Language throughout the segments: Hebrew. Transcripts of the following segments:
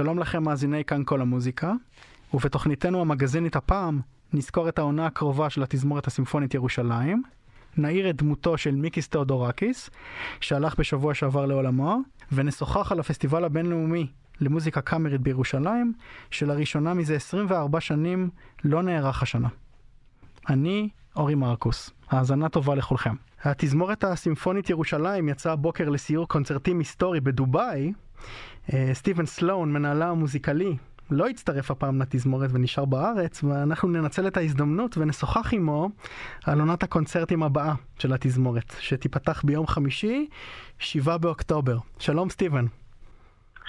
שלום לכם מאזיני כאן כל המוזיקה, ובתוכניתנו המגזינית הפעם נזכור את העונה הקרובה של התזמורת הסימפונית ירושלים, נעיר את דמותו של מיקיס תאודורקיס, שהלך בשבוע שעבר לעולמו, ונשוחח על הפסטיבל הבינלאומי למוזיקה קאמרית בירושלים, שלראשונה מזה 24 שנים לא נערך השנה. אני אורי מרקוס. האזנה טובה לכולכם. התזמורת הסימפונית ירושלים יצאה הבוקר לסיור קונצרטים היסטורי בדובאי. אה, סטיבן סלון, מנהלה המוזיקלי, לא הצטרף הפעם לתזמורת ונשאר בארץ, ואנחנו ננצל את ההזדמנות ונשוחח עמו על עונת הקונצרטים הבאה של התזמורת, שתיפתח ביום חמישי, 7 באוקטובר. שלום סטיבן.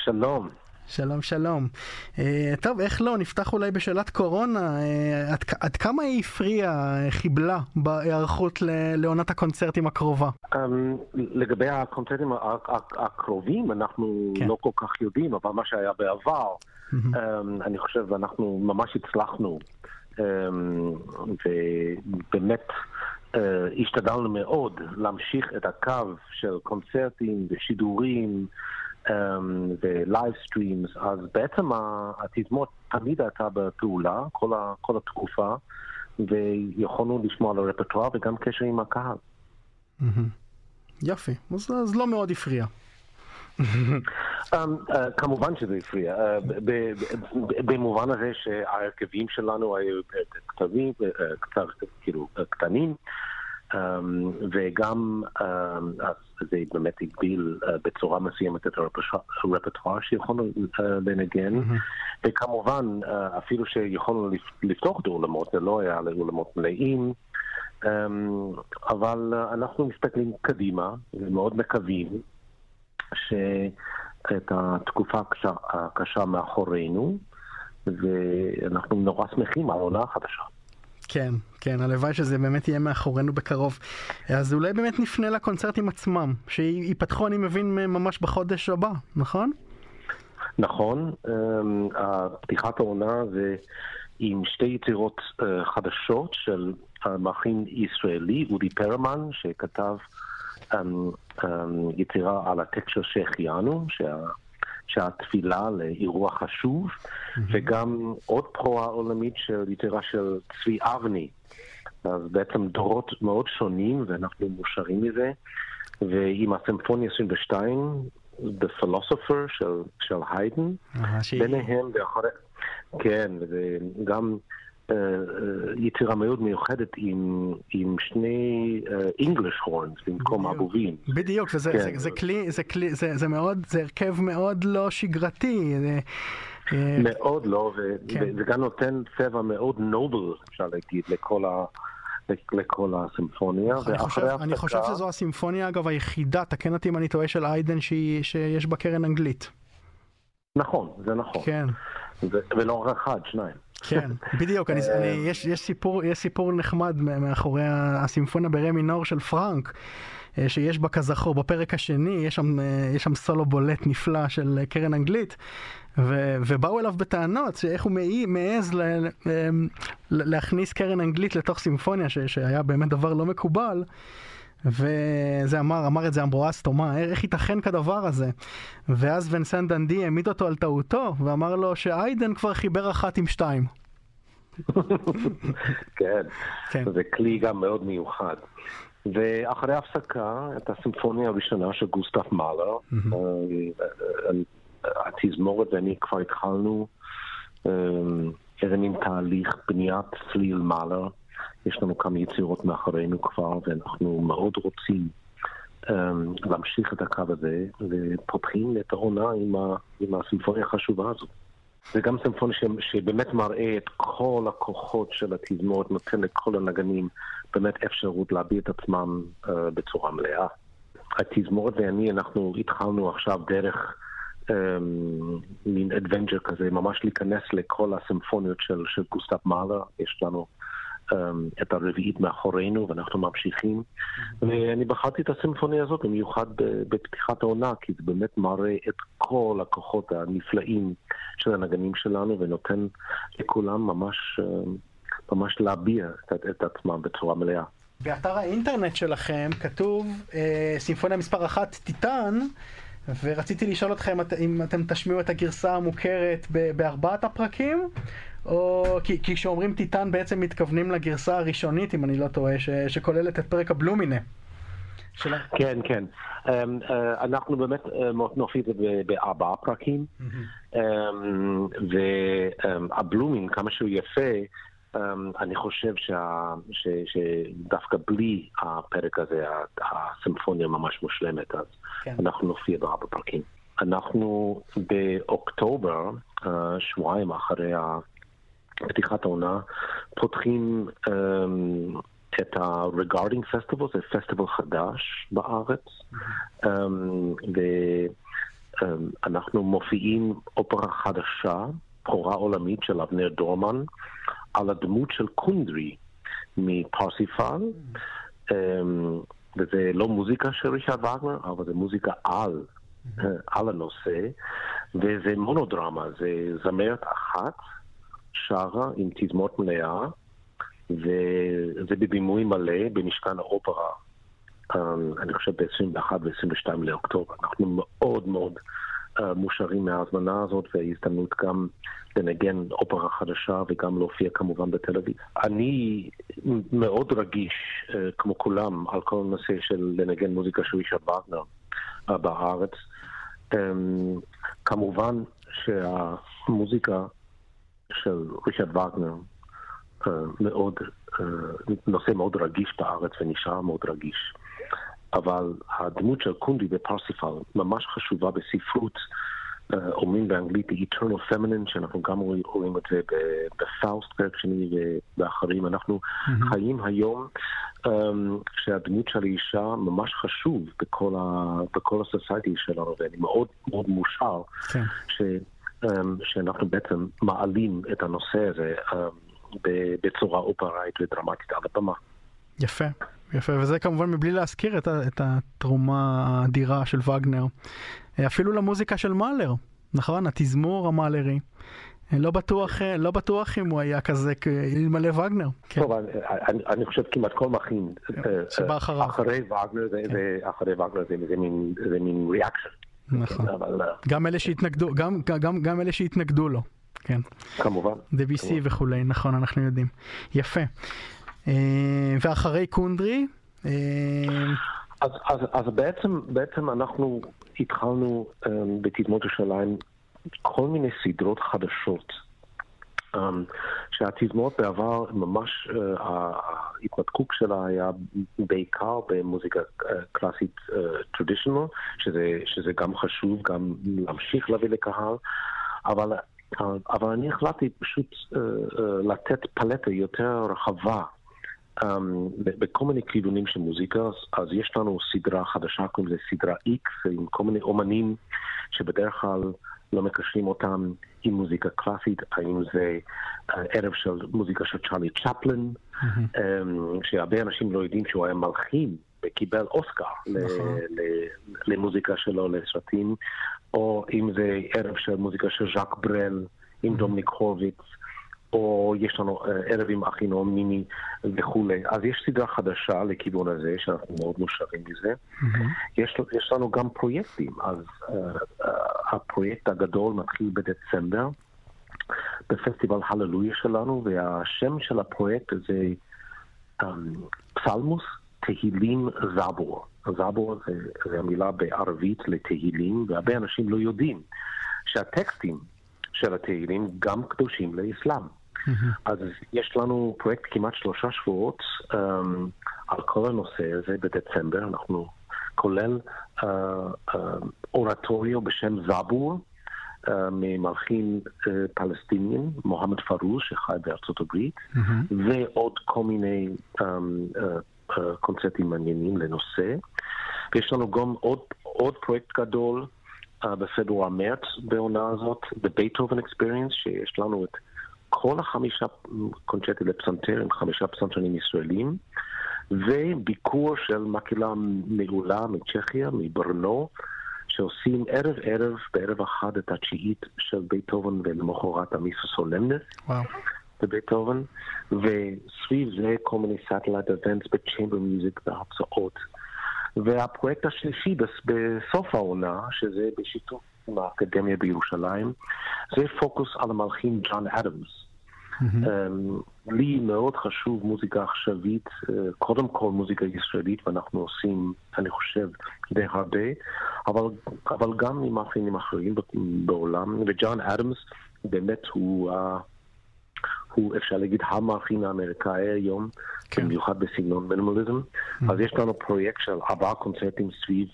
שלום. שלום שלום. Uh, טוב, איך לא, נפתח אולי בשאלת קורונה. Uh, עד, עד כמה היא הפריעה, חיבלה, בהיערכות לעונת הקונצרטים הקרובה? Um, לגבי הקונצרטים הקרובים, אנחנו כן. לא כל כך יודעים, אבל מה שהיה בעבר, mm-hmm. um, אני חושב אנחנו ממש הצלחנו, um, ובאמת... uh, השתדלנו מאוד להמשיך את הקו של קונצרטים ושידורים ו live streams, אז בעצם התזמורת תמיד הייתה בפעולה כל, ה, כל התקופה, ויכולנו לשמוע על הרפטואר וגם קשר עם הקהל. יופי, אז, אז לא מאוד הפריע. um, uh, כמובן שזה הפריע, uh, במובן הזה שההרכבים שלנו היו קטנים, קצת, כאילו, קטנים, um, וגם um, זה באמת הגביל uh, בצורה מסוימת את הרפטואר שיכולנו uh, לנגן, mm-hmm. וכמובן uh, אפילו שיכולנו לפתוח את האולמות, זה לא היה לאולמות מלאים, um, אבל uh, אנחנו מסתכלים קדימה ומאוד מקווים שאת התקופה הקשה, הקשה מאחורינו, ואנחנו נורא שמחים על העונה החדשה. כן, כן, הלוואי שזה באמת יהיה מאחורינו בקרוב. אז אולי באמת נפנה לקונצרטים עצמם, שייפתחו, אני מבין, ממש בחודש הבא, נכון? נכון, אמ, פתיחת העונה זה עם שתי יצירות אה, חדשות של מלחין ישראלי, אודי פרמן, שכתב אמ, אמ, יצירה על הטקסט של שהחיינו, שה... שהתפילה לאירוע חשוב, mm-hmm. וגם עוד פרועה עולמית של יתרה של צבי אבני. אז בעצם דורות מאוד שונים, ואנחנו מאושרים מזה. ועם הסימפוניה 22, The Philosopher של, של היידן, ביניהם, ואחרי, כן, וגם יצירה מאוד מיוחדת עם, עם שני אינגליש uh, הורנס במקום אבובים. בדיוק, וזה כן. זה, זה כלי, זה כלי, זה, זה מאוד, זה הרכב מאוד לא שגרתי. זה, אה, מאוד לא, ו, כן. וזה גם נותן צבע מאוד נובל, אפשר להגיד, לכל ה... לכל הסימפוניה. אני חושב, אני חושב שזו הסימפוניה, אגב, היחידה, תקן אותי אם אני טועה, של איידן שהיא, שיש בה קרן אנגלית. נכון, זה נכון. כן. ולא רק אחד, שניים. כן, בדיוק, אני, אני, אה, יש, יש, סיפור, יש סיפור נחמד מאחורי הסימפוניה ברה מינור של פרנק. אה, שיש בה כזכור, בפרק השני יש שם, אה, יש שם סולו בולט נפלא של קרן אנגלית, ו, ובאו אליו בטענות שאיך הוא מעז ל, להכניס קרן אנגלית לתוך סימפוניה, ש, שהיה באמת דבר לא מקובל. וזה אמר, אמר את זה אמברואס תומה, איך ייתכן כדבר הזה? ואז ונסן דנדי העמיד אותו על טעותו, ואמר לו שאיידן כבר חיבר אחת עם שתיים. כן, כן, זה כלי גם מאוד מיוחד. ואחרי הפסקה, את הסימפוניה הראשונה של גוסטף מאלר, אה, אה, התזמורת ואני כבר התחלנו אה, איזה מין תהליך בניית צליל מאלר. יש לנו כמה יצירות מאחורינו כבר, ואנחנו מאוד רוצים um, להמשיך את הקו הזה, ופותחים את העונה עם, ה, עם הסימפוניה החשובה הזו. זה גם סימפוניה ש, שבאמת מראה את כל הכוחות של התזמורת, נותן לכל הנגנים באמת אפשרות להביע את עצמם uh, בצורה מלאה. התזמורת ואני, אנחנו התחלנו עכשיו דרך um, מין adventure כזה, ממש להיכנס לכל הסימפוניות של, של גוסטב מאלר, יש לנו את הרביעית מאחורינו ואנחנו ממשיכים. ואני בחרתי את הסימפוניה הזאת במיוחד בפתיחת העונה, כי זה באמת מראה את כל הכוחות הנפלאים של הנגנים שלנו ונותן לכולם ממש, אמ, ממש להביע את, את עצמם בצורה מלאה. באתר האינטרנט שלכם כתוב אה, סימפוניה מספר אחת טיטן, ורציתי לשאול אתכם אם אתם תשמיעו את הגרסה המוכרת בארבעת הפרקים, או כי, כי כשאומרים טיטן בעצם מתכוונים לגרסה הראשונית, אם אני לא טועה, ש, שכוללת את פרק הבלומינה. של... כן, כן. Um, uh, אנחנו באמת uh, נופיע את זה בארבעה פרקים, mm-hmm. um, והבלומין, um, כמה שהוא יפה, um, אני חושב שה, ש, שדווקא בלי הפרק הזה, הסימפוניה ממש מושלמת, אז כן. אנחנו נופיע בארבעה פרקים. אנחנו באוקטובר, uh, שבועיים אחרי פתיחת העונה, פותחים um, את ה-Regarding Festival, זה פסטיבל חדש בארץ, um, ואנחנו um, מופיעים אופרה חדשה, בכורה עולמית של אבנר דורמן, על הדמות של קונדרי מפרסיפל, um, וזה לא מוזיקה של רישרד וגנר, אבל זה מוזיקה על, mm-hmm. על הנושא, וזה מונודרמה, זה זמרת אחת. שרה עם תזמורת מלאה, וזה בבימוי מלא במשכן האופרה, אמ, אני חושב ב-21 ו-22 לאוקטובר. אנחנו מאוד מאוד uh, מאושרים מההזמנה הזאת, והזדמנות גם לנגן אופרה חדשה וגם להופיע כמובן בתל אביב. אני מאוד רגיש, uh, כמו כולם, על כל הנושא של לנגן מוזיקה של רישרד וגנר uh, בארץ. Um, כמובן שהמוזיקה של ריצ'רד וגנר אה, מאוד, אה, נושא מאוד רגיש בארץ ונשאר מאוד רגיש. אבל הדמות של קונדי בפרסיפל ממש חשובה בספרות. אה, אומרים באנגלית The Eternal Feminine, שאנחנו גם רואים את זה בפאוסט פרק שני ובאחרים. אנחנו mm-hmm. חיים היום um, שהדמות של האישה ממש חשוב בכל, ה, בכל הסוסייטי שלנו, ואני מאוד מאוד מאושר כן. אמ, שאנחנו בעצם מעלים את הנושא הזה אמ, בצורה אופראית ודרמטית על הבמה. יפה, יפה, וזה כמובן מבלי להזכיר את, את התרומה האדירה של וגנר, אפילו למוזיקה של מאלר, נכון? התזמור המאלרי. לא בטוח, לא בטוח אם הוא היה כזה אלמלא וגנר. כן. טוב, אני, אני חושב כמעט כל מכין, אה, שבא אחריו. אחרי וגנר זה, כן. זה, אחרי וגנר זה, זה מין ריאקשן. נכון. גם אלה שהתנגדו, גם, גם, גם אלה שהתנגדו לו, כן. כמובן. דביסי וכולי, נכון, אנחנו יודעים. יפה. אה, ואחרי קונדרי? אה, אז, אז, אז בעצם, בעצם אנחנו התחלנו אה, בתדמות ירושלים כל מיני סדרות חדשות. Um, שהתזמורת בעבר, ממש uh, ההתנתקות שלה היה בעיקר במוזיקה uh, קלאסית טרדישיונל, uh, שזה, שזה גם חשוב, גם להמשיך להביא לקהל, אבל, אבל אני החלטתי פשוט לתת פלטה יותר רחבה. Um, בכל מיני כיוונים של מוזיקה, אז יש לנו סדרה חדשה, קוראים לזה סדרה X, עם כל מיני אומנים שבדרך כלל לא מקשרים אותם עם מוזיקה קלאסית, האם זה אה, ערב של מוזיקה של צ'ארלי צ'פלין, mm-hmm. שהרבה אנשים לא יודעים שהוא היה מלחין וקיבל אוסקר נכון. למוזיקה שלו לסרטים, או אם זה ערב של מוזיקה של ז'אק ברל עם דומיניק הורוביץ. או יש לנו אה, ערב עם אחינועם ניני וכולי. אז יש סדרה חדשה לכיוון הזה, שאנחנו מאוד מאושרים מזה. Mm-hmm. יש, יש לנו גם פרויקטים, אז uh, uh, הפרויקט הגדול מתחיל בדצמבר, בפסטיבל הללויה שלנו, והשם של הפרויקט זה um, פסלמוס תהילים זבור. זבור זה, זה המילה בערבית לתהילים, והרבה אנשים לא יודעים שהטקסטים של התהילים גם קדושים לאסלאם. Mm-hmm. אז יש לנו פרויקט כמעט שלושה שבועות um, על כל הנושא הזה בדצמבר, אנחנו כולל uh, uh, אורטוריו בשם זבור. uh, ממלחין uh, פלסטינים, מוחמד פרוז שחי בארצות הברית, mm-hmm. ועוד כל מיני um, uh, uh, קונצרטים מעניינים לנושא. ויש לנו גם עוד, עוד פרויקט גדול uh, בפברואר-מרץ בעונה הזאת, The Beethoven Experience, שיש לנו את כל החמישה קונצ'טי לפסנתר עם חמישה פסנתרנים ישראלים, וביקור של מקהלה מעולה מצ'כיה, מברנו, שעושים ערב ערב, בערב אחד את התשיעית של בייטהובן ולמחרת המיסה סולמניס. וואו. בבטהובן, וסביב זה כל מיני satellite events ב chamber music והרצאות. והפרויקט השלישי בסוף העונה, שזה בשיתוף עם האקדמיה בירושלים, זה פוקוס על המלחין ג'ון אדמס. Mm-hmm. Um, לי מאוד חשוב מוזיקה עכשווית, uh, קודם כל מוזיקה ישראלית, ואנחנו עושים, אני חושב, די הרבה, אבל, אבל גם עם מאפיינים אחרים בעולם, וג'ון אדמס באמת הוא, uh, הוא אפשר להגיד המאפין האמריקאי היום, כן. במיוחד בסגנון מינימליזם. Mm-hmm. אז יש לנו פרויקט של ארבעה קונצרטים סביב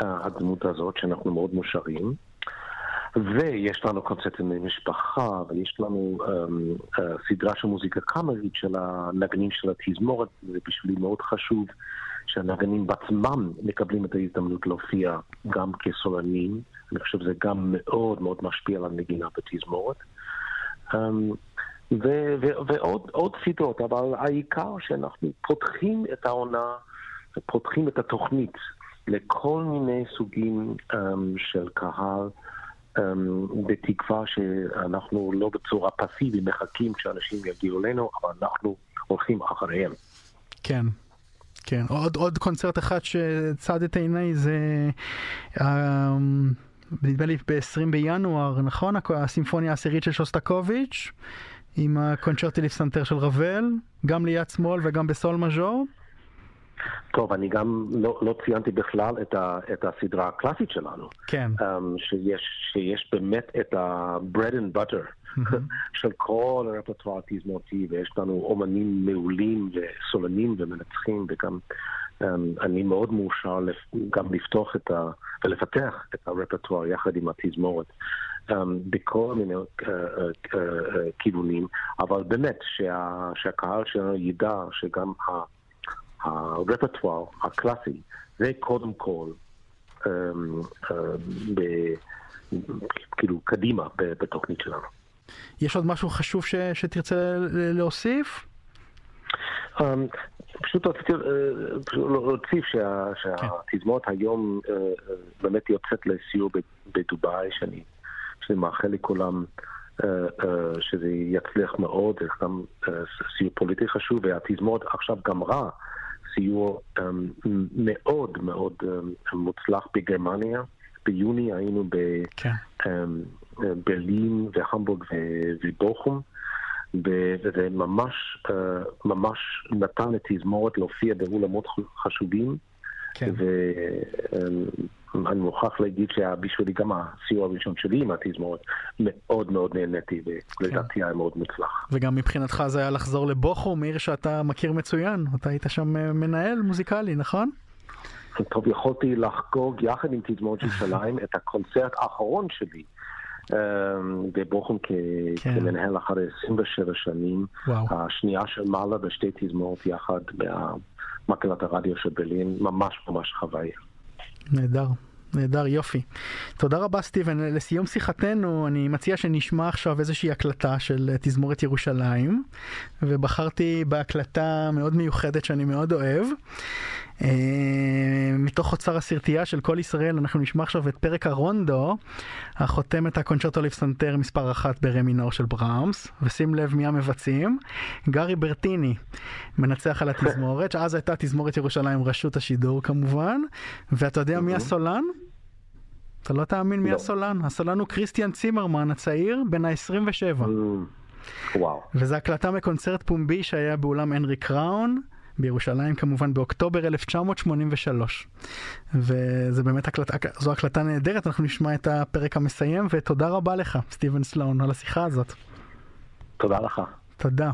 הדמות הזאת, שאנחנו מאוד מאושרים. ויש לנו קונצרטים למשפחה, ויש לנו um, uh, סדרה של מוזיקה קאמרית של הנגנים של התזמורת, זה בשבילי מאוד חשוב שהנגנים בעצמם מקבלים את ההזדמנות להופיע גם כסולנים, אני חושב שזה גם מאוד מאוד משפיע על הנגינה בתזמורת. Um, ו- ו- ועוד סדרות, אבל העיקר שאנחנו פותחים את העונה, פותחים את התוכנית לכל מיני סוגים um, של קהל. אמ, בתקווה שאנחנו לא בצורה פסיבית מחכים שאנשים יגיעו אלינו, אבל אנחנו הולכים אחריהם. כן. כן, עוד, עוד קונצרט אחד שצד את עיניי זה אמ, נדמה לי ב-20 בינואר, נכון? הסימפוניה העשירית של שוסטקוביץ' עם הקונצ'רטי לפסנתר של רבל, גם ליד שמאל וגם בסול מז'ור. טוב, אני גם לא, לא ציינתי בכלל את, ה, את הסדרה הקלאסית שלנו. כן. Um, שיש, שיש באמת את ה-bread and butter mm-hmm. של כל הרפרטואר התזמורתי, ויש לנו אומנים מעולים וסולנים ומנצחים, וגם um, אני מאוד מאושר לפ, גם לפתוח את ה... ולפתח את הרפרטואר יחד עם התזמורת. um, בכל מיני uh, uh, uh, uh, כיוונים, אבל באמת שה, שהקהל שלנו ידע שגם ה... הרפרטואר הקלאסי, זה קודם כל um, um, ב, כאילו קדימה בתוכנית שלנו. יש עוד משהו חשוב ש, שתרצה להוסיף? Um, פשוט רציתי uh, להוסיף שה, שהתזמורת כן. היום uh, באמת יוצאת לסיור בדובאי, שאני, שאני מאחל לכולם uh, uh, שזה יצליח מאוד, זה גם סיור פוליטי חשוב, והתזמורת עכשיו גמרה סיור um, מאוד מאוד um, מוצלח בגרמניה. ביוני היינו בברלין כן. um, והמבורג ובוכום, וזה ממש, uh, ממש נתן לתזמורת להופיע באולמות חשובים. כן. אני מוכרח להגיד שבשבילי גם הסיור הראשון שלי עם התזמורת מאוד מאוד נהניתי ולדעתי היה מאוד מוצלח. וגם מבחינתך זה היה לחזור לבוכו, מעיר שאתה מכיר מצוין, אתה היית שם אה, מנהל מוזיקלי, נכון? טוב, יכולתי לחגוג יחד עם תזמורת ירושלים את הקונצרט האחרון שלי. אה, בבוכם כן. כמנהל אחרי 27 שנים, וואו. השנייה של מעלה בשתי תזמורות יחד במקהלת הרדיו של ברלין, ממש ממש חוויה. נהדר. נהדר, יופי. תודה רבה סטיבן. לסיום שיחתנו, אני מציע שנשמע עכשיו איזושהי הקלטה של תזמורת ירושלים, ובחרתי בהקלטה מאוד מיוחדת שאני מאוד אוהב. אה, מתוך אוצר הסרטייה של כל ישראל אנחנו נשמע עכשיו את פרק הרונדו, החותם את הקונצ'רטו לפסנתר מספר אחת ברה מינור של בראמס, ושים לב מי המבצעים, גארי ברטיני, מנצח על התזמורת, שאז הייתה תזמורת ירושלים רשות השידור כמובן, ואתה יודע מי הסולן? אתה לא תאמין מי לא. הסולן, הסולן הוא כריסטיאן צימרמן הצעיר, בן ה-27. וואו. וזו הקלטה מקונצרט פומבי שהיה באולם הנרי קראון. בירושלים כמובן באוקטובר 1983. וזה באמת הקלטה, זו הקלטה נהדרת, אנחנו נשמע את הפרק המסיים, ותודה רבה לך, סטיבן סלון, על השיחה הזאת. תודה לך. תודה.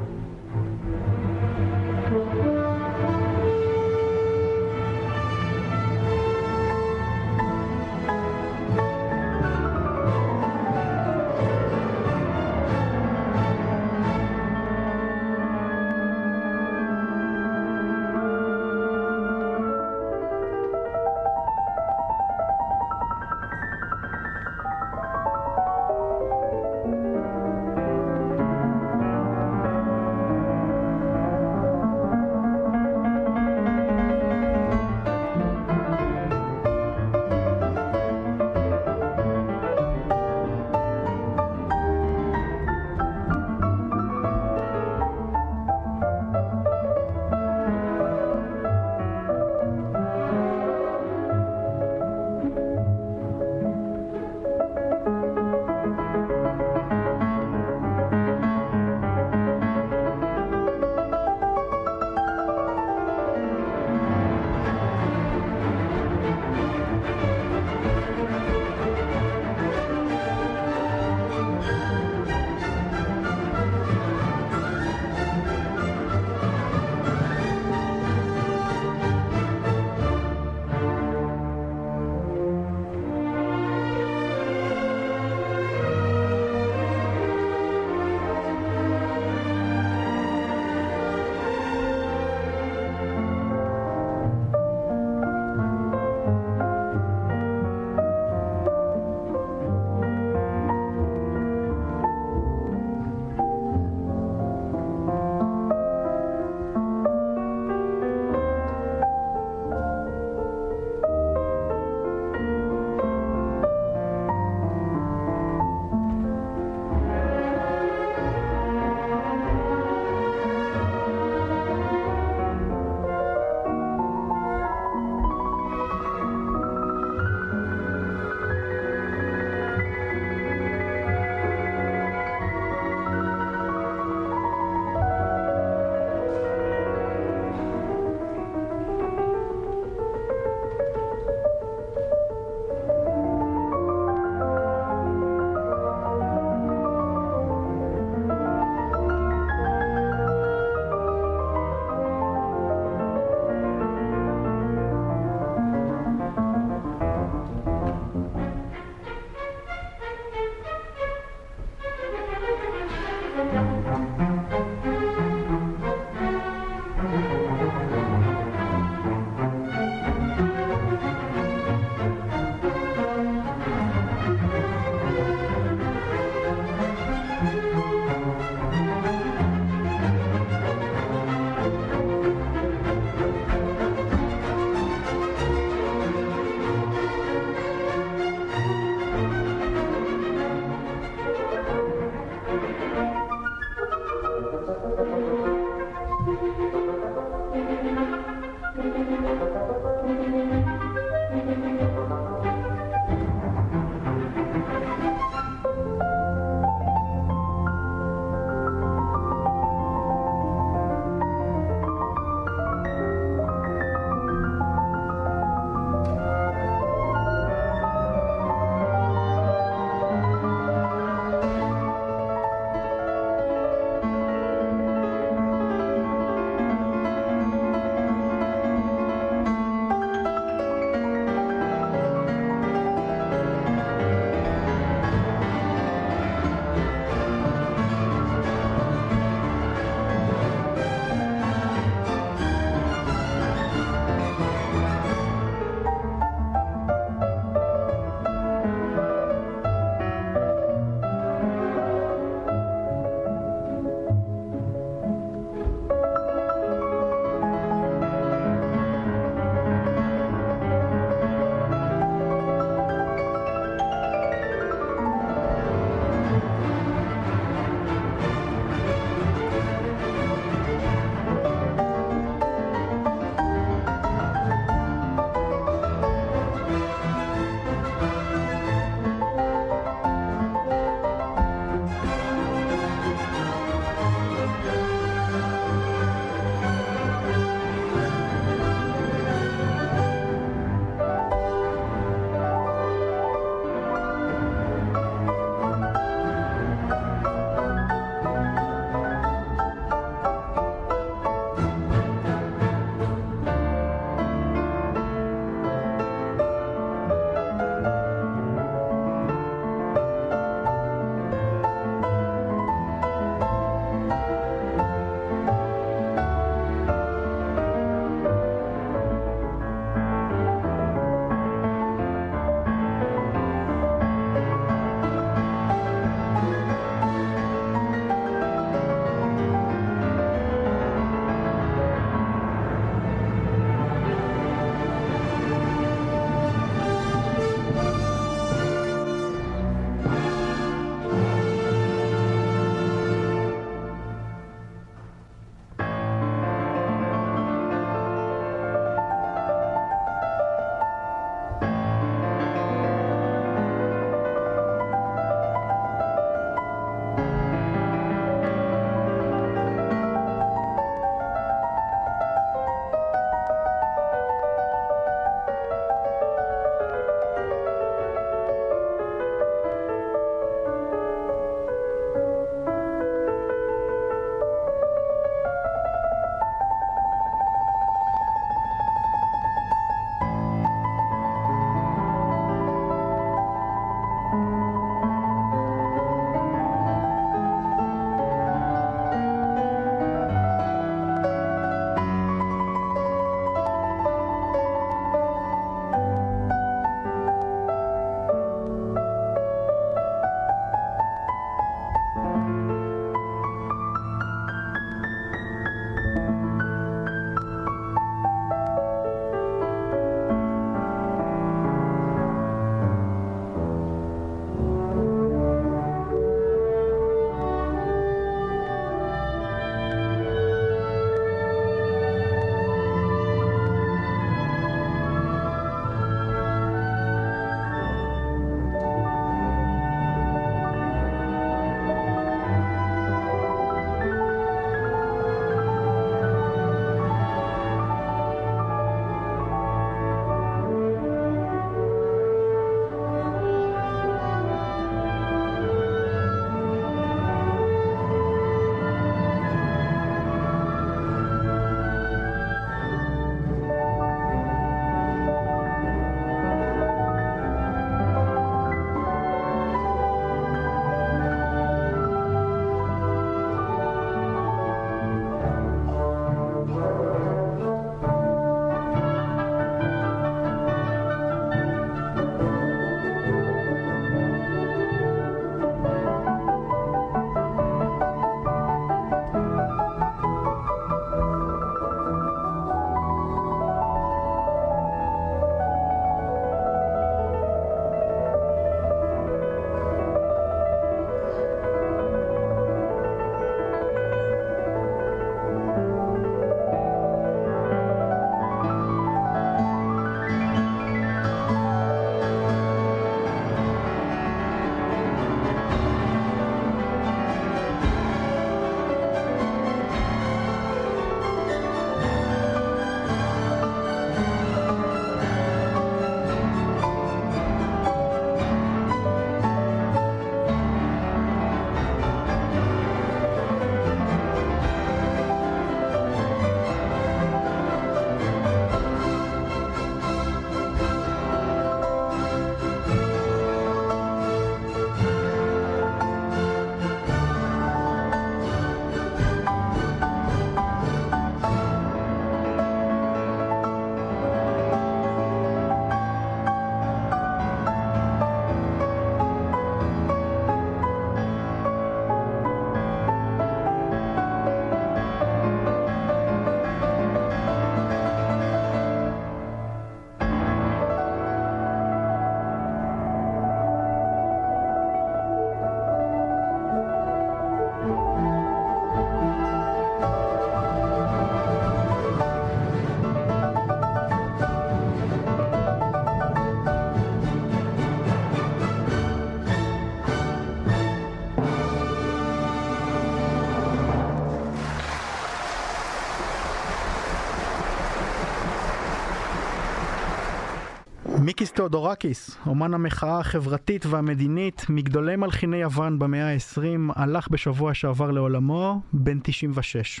מיקיס תאודורקיס, אומן המחאה החברתית והמדינית, מגדולי מלחיני יוון במאה ה-20, הלך בשבוע שעבר לעולמו, בן 96.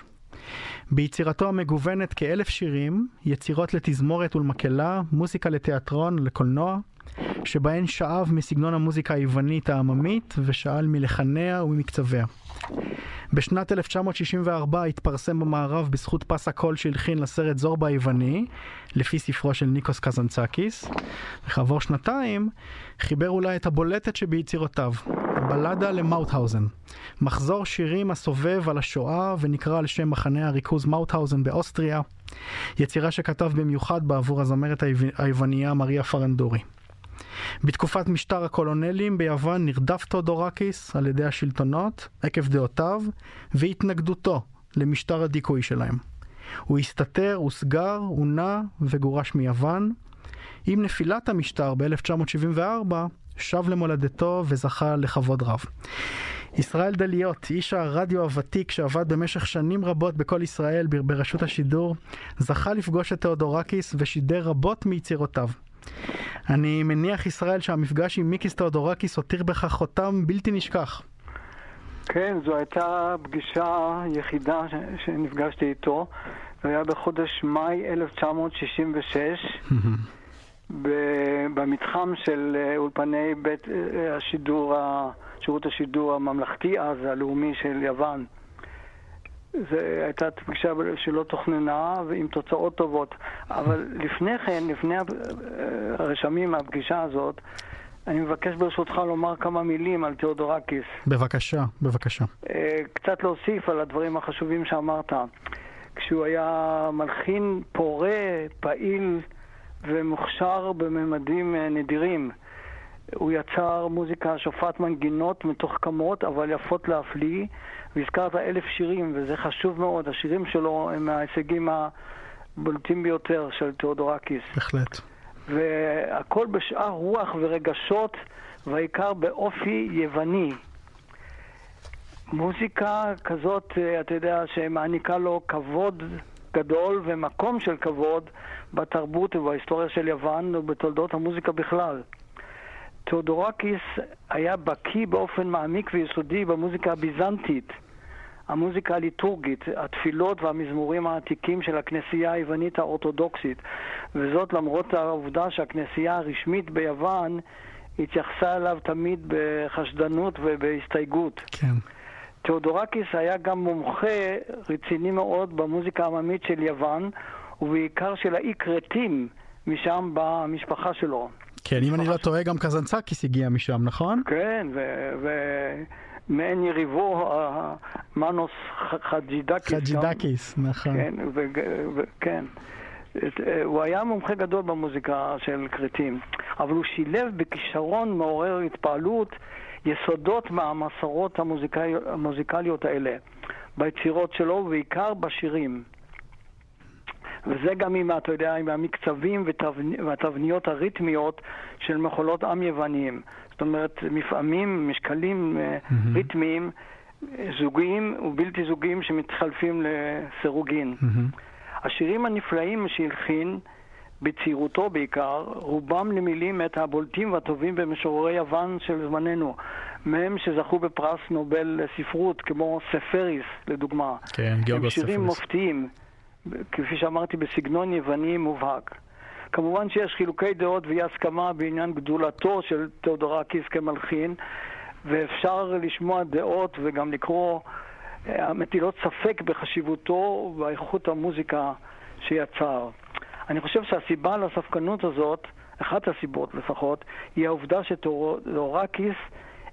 ביצירתו המגוונת כאלף שירים, יצירות לתזמורת ולמקהלה, מוזיקה לתיאטרון, לקולנוע, שבהן שאב מסגנון המוזיקה היוונית העממית ושאל מלחניה וממקצביה. בשנת 1964 התפרסם במערב בזכות פס הקול שהלחין לסרט זורבה היווני, לפי ספרו של ניקוס קזנצקיס, וכעבור שנתיים חיבר אולי את הבולטת שביצירותיו, בלדה למאוטהאוזן, מחזור שירים הסובב על השואה ונקרא על שם מחנה הריכוז מאוטהאוזן באוסטריה, יצירה שכתב במיוחד בעבור הזמרת היווניה מריה פרנדורי. בתקופת משטר הקולונלים ביוון נרדף תאודורקיס על ידי השלטונות עקב דעותיו והתנגדותו למשטר הדיכוי שלהם. הוא הסתתר, הוסגר, הונע וגורש מיוון. עם נפילת המשטר ב-1974 שב למולדתו וזכה לכבוד רב. ישראל דליות, איש הרדיו הוותיק שעבד במשך שנים רבות בכל ישראל ברשות השידור, זכה לפגוש את תאודורקיס ושידר רבות מיצירותיו. אני מניח, ישראל, שהמפגש עם מיקיס תאודורקיס הותיר בך חותם בלתי נשכח. כן, זו הייתה פגישה יחידה ש... שנפגשתי איתו. זה היה בחודש מאי 1966, במתחם של אה, אולפני בית אה, השידור, שירות השידור הממלכתי אז, הלאומי של יוון. זו הייתה פגישה שלא תוכננה ועם תוצאות טובות. אבל לפני כן, לפני הרשמים מהפגישה הזאת, אני מבקש ברשותך לומר כמה מילים על תיאודורקיס. בבקשה, בבקשה. אה, קצת להוסיף על הדברים החשובים שאמרת. כשהוא היה מלחין פורה, פעיל ומוכשר בממדים אה, נדירים. הוא יצר מוזיקה שופעת מנגינות מתוחכמות אבל יפות להפליא. והזכרת אלף שירים, וזה חשוב מאוד. השירים שלו הם מההישגים הבולטים ביותר של תיאודורקיס. בהחלט. והכל בשאר רוח ורגשות, והעיקר באופי יווני. מוזיקה כזאת, אתה יודע, שמעניקה לו כבוד גדול ומקום של כבוד בתרבות ובהיסטוריה של יוון ובתולדות המוזיקה בכלל. תאודורקיס היה בקיא באופן מעמיק ויסודי במוזיקה הביזנטית, המוזיקה הליטורגית, התפילות והמזמורים העתיקים של הכנסייה היוונית האורתודוקסית, וזאת למרות העובדה שהכנסייה הרשמית ביוון התייחסה אליו תמיד בחשדנות ובהסתייגות. כן. תאודורקיס היה גם מומחה רציני מאוד במוזיקה העממית של יוון, ובעיקר של האי כרתים, משם באה המשפחה שלו. כן, אם אני לא טועה, גם קזנצקיס הגיע משם, נכון? כן, ומעין יריבו, מנוס חג'ידקיס. חג'ידקיס, נכון. כן, כן. הוא היה מומחה גדול במוזיקה של כרתים, אבל הוא שילב בכישרון מעורר התפעלות יסודות מהמסורות המוזיקליות האלה ביצירות שלו, ובעיקר בשירים. וזה גם עם, אתה יודע, עם המקצבים והתבניות הריתמיות של מחולות עם יווניים. זאת אומרת, מפעמים, משקלים mm-hmm. ריתמיים, זוגיים ובלתי זוגיים שמתחלפים לסירוגין. Mm-hmm. השירים הנפלאים שהלחין, בצעירותו בעיקר, רובם למילים את הבולטים והטובים במשוררי יוון של זמננו. מהם שזכו בפרס נובל לספרות, כמו ספריס, לדוגמה. כן, גיאוגוס ספריס. הם שירים מופתיים. כפי שאמרתי, בסגנון יווני מובהק. כמובן שיש חילוקי דעות ואי הסכמה בעניין גדולתו של תיאודורקיס כמלחין, ואפשר לשמוע דעות וגם לקרוא המטילות ספק בחשיבותו ובאיכות המוזיקה שיצר. אני חושב שהסיבה לספקנות הזאת, אחת הסיבות לפחות, היא העובדה שתיאודורקיס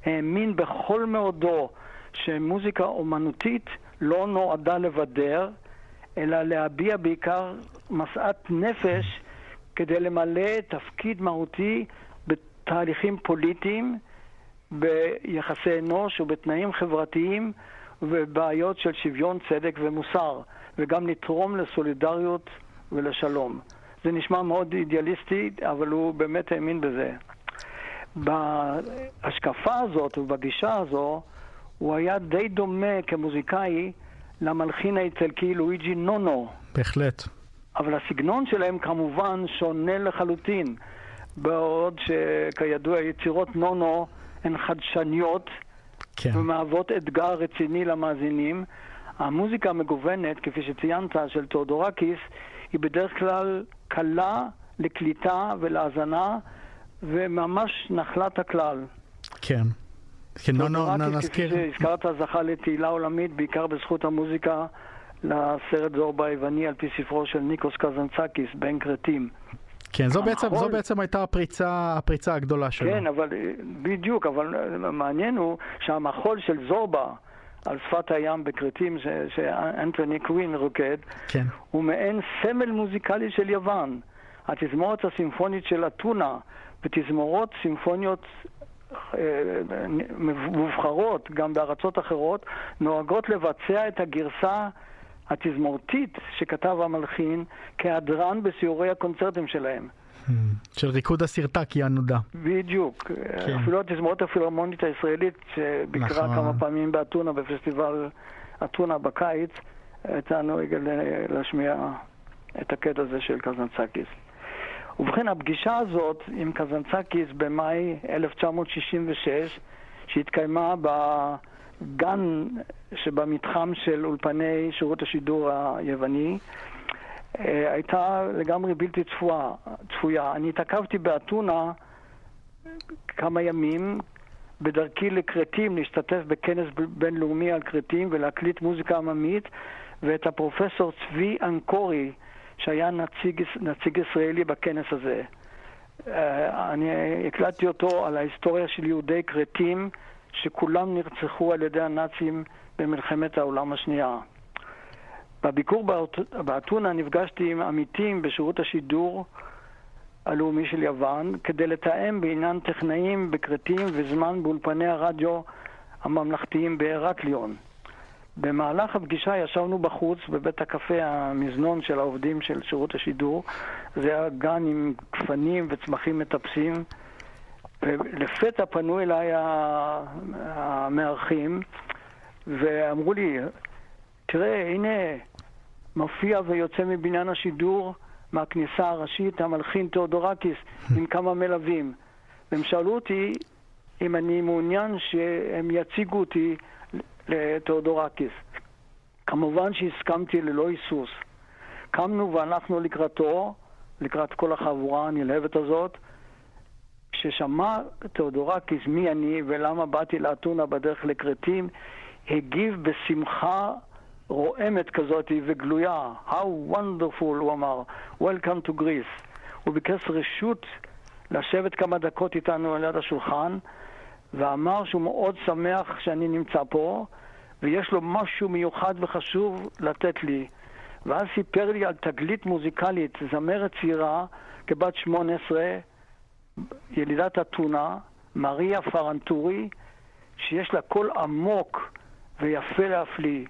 האמין בכל מאודו שמוזיקה אומנותית לא נועדה לבדר, אלא להביע בעיקר משאת נפש כדי למלא תפקיד מהותי בתהליכים פוליטיים, ביחסי אנוש ובתנאים חברתיים ובבעיות של שוויון, צדק ומוסר, וגם לתרום לסולידריות ולשלום. זה נשמע מאוד אידיאליסטי, אבל הוא באמת האמין בזה. בהשקפה הזאת ובגישה הזו, הוא היה די דומה כמוזיקאי למלחין האיטלקי לואיג'י נונו. בהחלט. אבל הסגנון שלהם כמובן שונה לחלוטין. בעוד שכידוע יצירות נונו הן חדשניות כן. ומהוות אתגר רציני למאזינים. המוזיקה המגוונת, כפי שציינת, של תאודורקיס, היא בדרך כלל קלה לקליטה ולהאזנה, וממש נחלת הכלל. כן. כן, נו, נו, נזכיר. כפי שהזכרת, זכה לתהילה עולמית, בעיקר בזכות המוזיקה לסרט זורבה היווני על פי ספרו של ניקוס קזנצקיס, בן כרתים. כן, זו בעצם, זו בעצם הייתה הפריצה, הפריצה הגדולה שלו. כן, אבל בדיוק, אבל מעניין הוא שהמחול של זורבה על שפת הים בכרתים, שאנטוני קווין רוקד, כן. הוא מעין סמל מוזיקלי של יוון. התזמורת הסימפונית של אתונה ותזמורות סימפוניות אה, מובחרות גם בארצות אחרות, נוהגות לבצע את הגרסה התזמורתית שכתב המלחין כהדרן בסיורי הקונצרטים שלהם. של ריקוד הסרטקי הנודע. בדיוק. כן. אפילו התזמורת הפילהרמונית הישראלית, שביקרה נכון. כמה פעמים באתונה, בפסטיבל אתונה בקיץ, הייתה נוהגת להשמיע את הקטע הזה של קזנצקיס. ובכן, הפגישה הזאת עם קזנצקיס במאי 1966, שהתקיימה בגן שבמתחם של אולפני שירות השידור היווני, אה, הייתה לגמרי בלתי צפויה. צפויה. אני התעכבתי באתונה כמה ימים בדרכי לכרתים להשתתף בכנס בינלאומי על כרתים ולהקליט מוזיקה עממית ואת הפרופסור צבי אנקורי שהיה נציג, נציג ישראלי בכנס הזה. אה, אני הקלטתי אותו על ההיסטוריה של יהודי כרתים שכולם נרצחו על ידי הנאצים במלחמת העולם השנייה. בביקור באתונה נפגשתי עם עמיתים בשירות השידור הלאומי של יוון כדי לתאם בעניין טכנאים בכרתים וזמן באולפני הרדיו הממלכתיים בהרקליון. במהלך הפגישה ישבנו בחוץ בבית הקפה המזנון של העובדים של שירות השידור. זה היה גן עם גפנים וצמחים מטפסים. ולפתע פנו אליי המארחים ואמרו לי, תראה, הנה, מופיע ויוצא מבניין השידור מהכניסה הראשית המלחין תיאודורקיס עם כמה מלווים. והם שאלו אותי אם אני מעוניין שהם יציגו אותי לתיאודורקיס. כמובן שהסכמתי ללא היסוס. קמנו והלכנו לקראתו, לקראת כל החבורה הנלהבת הזאת. כששמע תיאודורקיס מי אני ולמה באתי לאתונה בדרך לכרתים, הגיב בשמחה רועמת כזאת וגלויה. How wonderful, הוא אמר. Welcome to Greece. הוא ביקש רשות לשבת כמה דקות איתנו על יד השולחן, ואמר שהוא מאוד שמח שאני נמצא פה, ויש לו משהו מיוחד וחשוב לתת לי. ואז סיפר לי על תגלית מוזיקלית, זמרת צעירה, כבת 18, ילידת אתונה, מריה פרנטורי, שיש לה קול עמוק ויפה להפליא.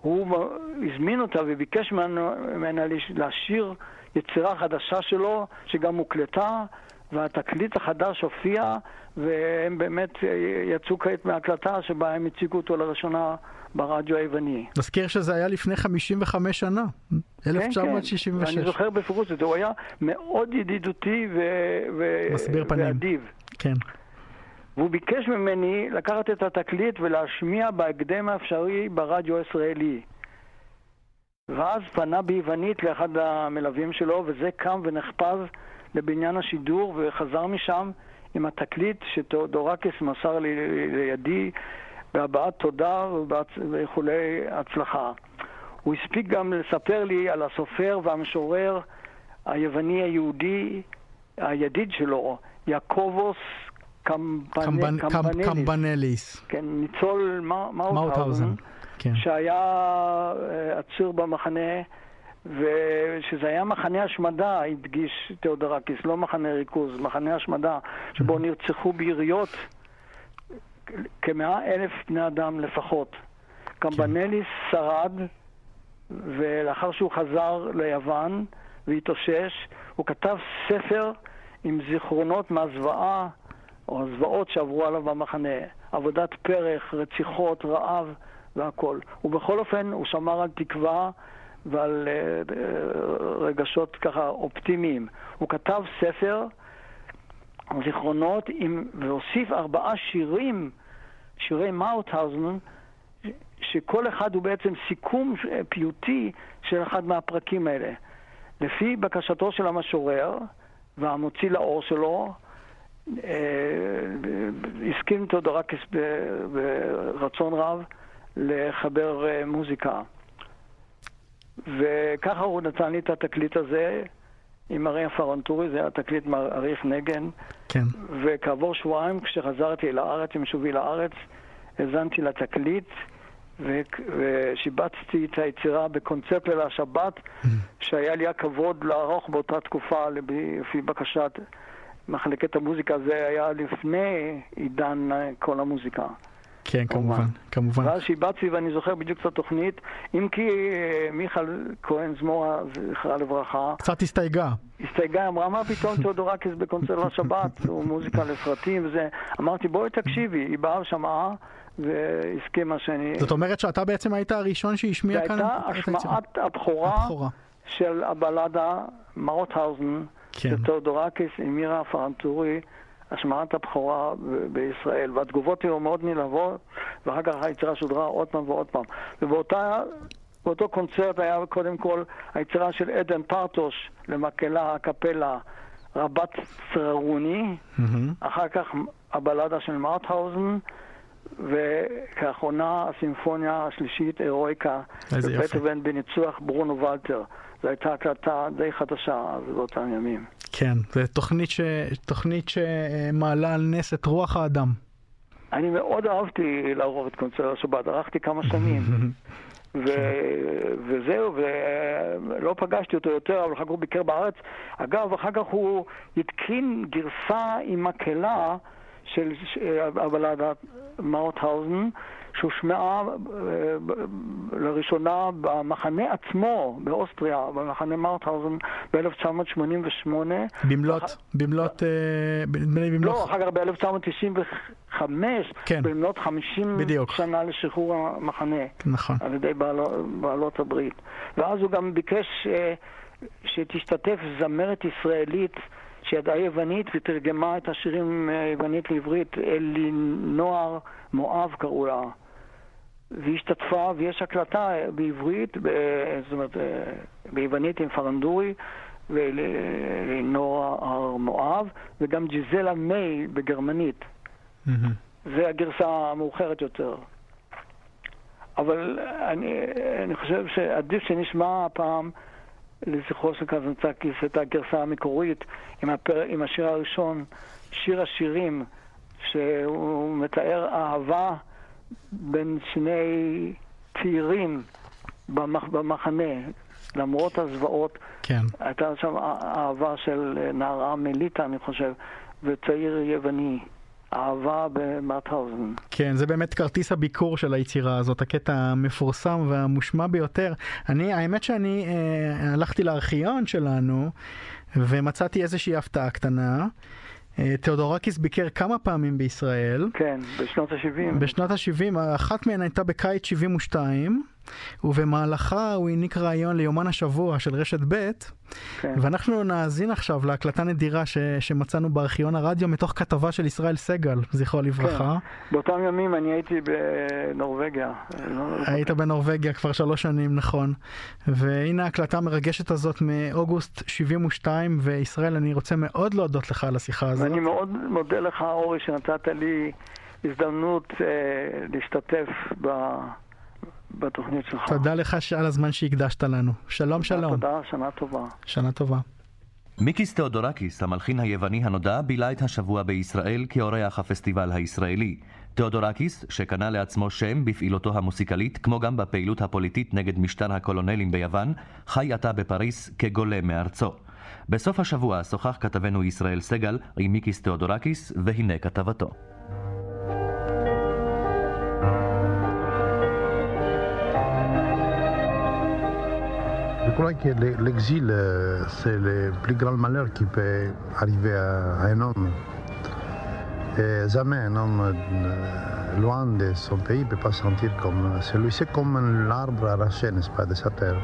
הוא הזמין אותה וביקש ממנה לשיר יצירה חדשה שלו, שגם הוקלטה, והתקליט החדש הופיע, והם באמת יצאו כעת מההקלטה שבה הם הציגו אותו לראשונה ברדיו היווני. נזכיר שזה היה לפני 55 שנה, 1966. כן, כן, אני זוכר בפירוש את זה, הוא היה מאוד ידידותי ו... מסביר פנים. ואדיב. כן. והוא ביקש ממני לקחת את התקליט ולהשמיע בהקדם האפשרי ברדיו הישראלי. ואז פנה ביוונית לאחד המלווים שלו, וזה קם ונחפז לבניין השידור וחזר משם עם התקליט שתאודורקס מסר לי לידי בהבעת תודה ואיחולי הצלחה. הוא הספיק גם לספר לי על הסופר והמשורר היווני היהודי, הידיד שלו, יעקובוס קמבנליס. כן, ניצול מאוטהאוזן, כן. שהיה אה, עצור במחנה, ושזה היה מחנה השמדה, הדגיש תיאודורקיס, לא מחנה ריכוז, מחנה השמדה, שבו mm-hmm. נרצחו ביריות כמאה אלף בני אדם לפחות. קמבנליס כן. שרד, ולאחר שהוא חזר ליוון והתאושש, הוא כתב ספר עם זיכרונות מהזוועה או הזוועות שעברו עליו במחנה, עבודת פרח, רציחות, רעב והכול. ובכל אופן הוא שמר על תקווה ועל רגשות ככה אופטימיים. הוא כתב ספר זיכרונות עם, והוסיף ארבעה שירים, שירי מאוטהאוזן, שכל אחד הוא בעצם סיכום פיוטי של אחד מהפרקים האלה. לפי בקשתו של המשורר והמוציא לאור שלו, אה, הסכים תאודורקס ברצון רב לחבר אה, מוזיקה. וככה הוא נתן לי את התקליט הזה עם אריה פרנטורי, זה היה תקליט מעריף נגן. כן. וכעבור שבועיים, כשחזרתי לארץ, עם שובי לארץ, האזנתי לתקליט. ושיבצתי את היצירה בקונצפט ליל השבת, שהיה לי הכבוד לערוך באותה תקופה לפי בקשת מחלקת המוזיקה, זה היה לפני עידן כל המוזיקה. כן, כמובן, כמובן. ואז שיבצתי, ואני זוכר בדיוק את התוכנית, אם כי אה, מיכל כהן זמורה, זכרה לברכה. קצת הסתייגה. הסתייגה, אמרה, מה פתאום תיאודורקס בקונצרט לשבת, הוא מוזיקה לסרטים וזה. אמרתי, בואי תקשיבי, היא באה ושמעה. והסכימה שאני... זאת אומרת שאתה בעצם היית הראשון שהשמיע כאן... זו הייתה השמעת הבכורה של הבלדה מאוטהאוזן, כן. של תיאודורקס עם מירה פרנטורי, השמעת הבכורה בישראל. והתגובות היו מאוד נלהבות, ואחר כך היצירה שודרה עוד פעם ועוד פעם. ובאותה... באותו קונצרט היה קודם כל היצירה של עדן פרטוש למקהלה, הקפלה רבת צררוני, mm-hmm. אחר כך הבלדה של מאוטהאוזן, וכאחרונה הסימפוניה השלישית, הירואיקה, בבטהובן בניצוח ברונו ולטר. זו הייתה הקלטה די חדשה אז באותם ימים. כן, זו תוכנית, ש... תוכנית שמעלה על נס את רוח האדם. אני מאוד אהבתי לערוך את קונצרט השבת, ערכתי כמה שנים. ו... וזהו, ולא פגשתי אותו יותר, אבל אחר כך הוא ביקר בארץ. אגב, אחר כך הוא התקין גרסה עם מקהלה של הבלדה מאוטהאוזן, שהושמעה אה, לראשונה במחנה עצמו, באוסטריה, במחנה מאוטהאוזן ב-1988. במלאת, במלאת, אה, נדמה לי במלאת... לא, אחר כך ב-1995, כן. במלאת 50 בדיוק. שנה לשחרור המחנה. נכון. על ידי בעלות הברית. ואז הוא גם ביקש אה, שתשתתף זמרת ישראלית. שידעה יוונית ותרגמה את השירים מיוונית לעברית, אלינוער מואב קראו לה. והיא השתתפה, ויש הקלטה בעברית, ב, זאת אומרת, אה, ביוונית עם פרנדורי ולנוער מואב, וגם ג'יזלה מיי בגרמנית. Mm-hmm. זה הגרסה המאוחרת יותר. אבל אני, אני חושב שעדיף שנשמע הפעם לזכרו של קזנצקיס את הגרסה המקורית עם, הפר... עם השיר הראשון, שיר השירים, שהוא מתאר אהבה בין שני צעירים במח... במחנה, למרות הזוועות. כן. הייתה שם אהבה של נערה מליטה, אני חושב, וצעיר יווני. אהבה במאטהאוזן. כן, זה באמת כרטיס הביקור של היצירה הזאת, הקטע המפורסם והמושמע ביותר. אני, האמת שאני אה, הלכתי לארכיון שלנו ומצאתי איזושהי הפתעה קטנה. אה, תיאודורקיס ביקר כמה פעמים בישראל. כן, בשנות ה-70. בשנות ה-70, אחת מהן הייתה בקיץ 72. ובמהלכה הוא העניק רעיון ליומן השבוע של רשת ב', כן. ואנחנו נאזין עכשיו להקלטה נדירה ש, שמצאנו בארכיון הרדיו מתוך כתבה של ישראל סגל, זכרו לברכה. כן. באותם ימים אני הייתי בנורבגיה. היית בנורבגיה כבר שלוש שנים, נכון. והנה ההקלטה המרגשת הזאת מאוגוסט 72, וישראל, אני רוצה מאוד להודות לך על השיחה הזאת. אני מאוד מודה לך, אורי, שנתת לי הזדמנות אה, להשתתף ב... בתוכנית שלך. תודה לך על הזמן שהקדשת לנו. שלום, שלום. תודה, שנה טובה. שנה טובה. מיקיס תאודורקיס, המלחין היווני הנודע, בילה את השבוע בישראל כאורח הפסטיבל הישראלי. תאודורקיס, שקנה לעצמו שם בפעילותו המוסיקלית, כמו גם בפעילות הפוליטית נגד משטר הקולונלים ביוון, חי עתה בפריס כגולה מארצו. בסוף השבוע שוחח כתבנו ישראל סגל עם מיקיס תאודורקיס, והנה כתבתו. Crois que l'exil, euh, c'est le plus grand malheur qui peut arriver à, un homme. Et jamais un homme euh, loin de son pays ne peut pas sentir comme celui. C'est comme l'arbre arraché, n'est-ce pas, de sa terre.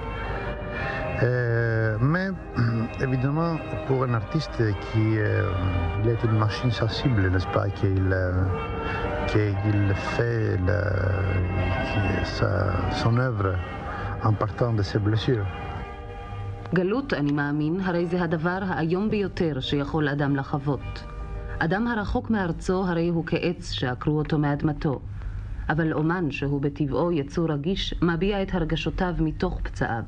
Euh, mais évidemment, pour un artiste qui est une machine sensible, n'est-ce pas, qu'il fait sa, son œuvre en partant de ses blessures. גלות, אני מאמין, הרי זה הדבר האיום ביותר שיכול אדם לחוות. אדם הרחוק מארצו הרי הוא כעץ שעקרו אותו מאדמתו. אבל אומן שהוא בטבעו יצור רגיש, מביע את הרגשותיו מתוך פצעיו.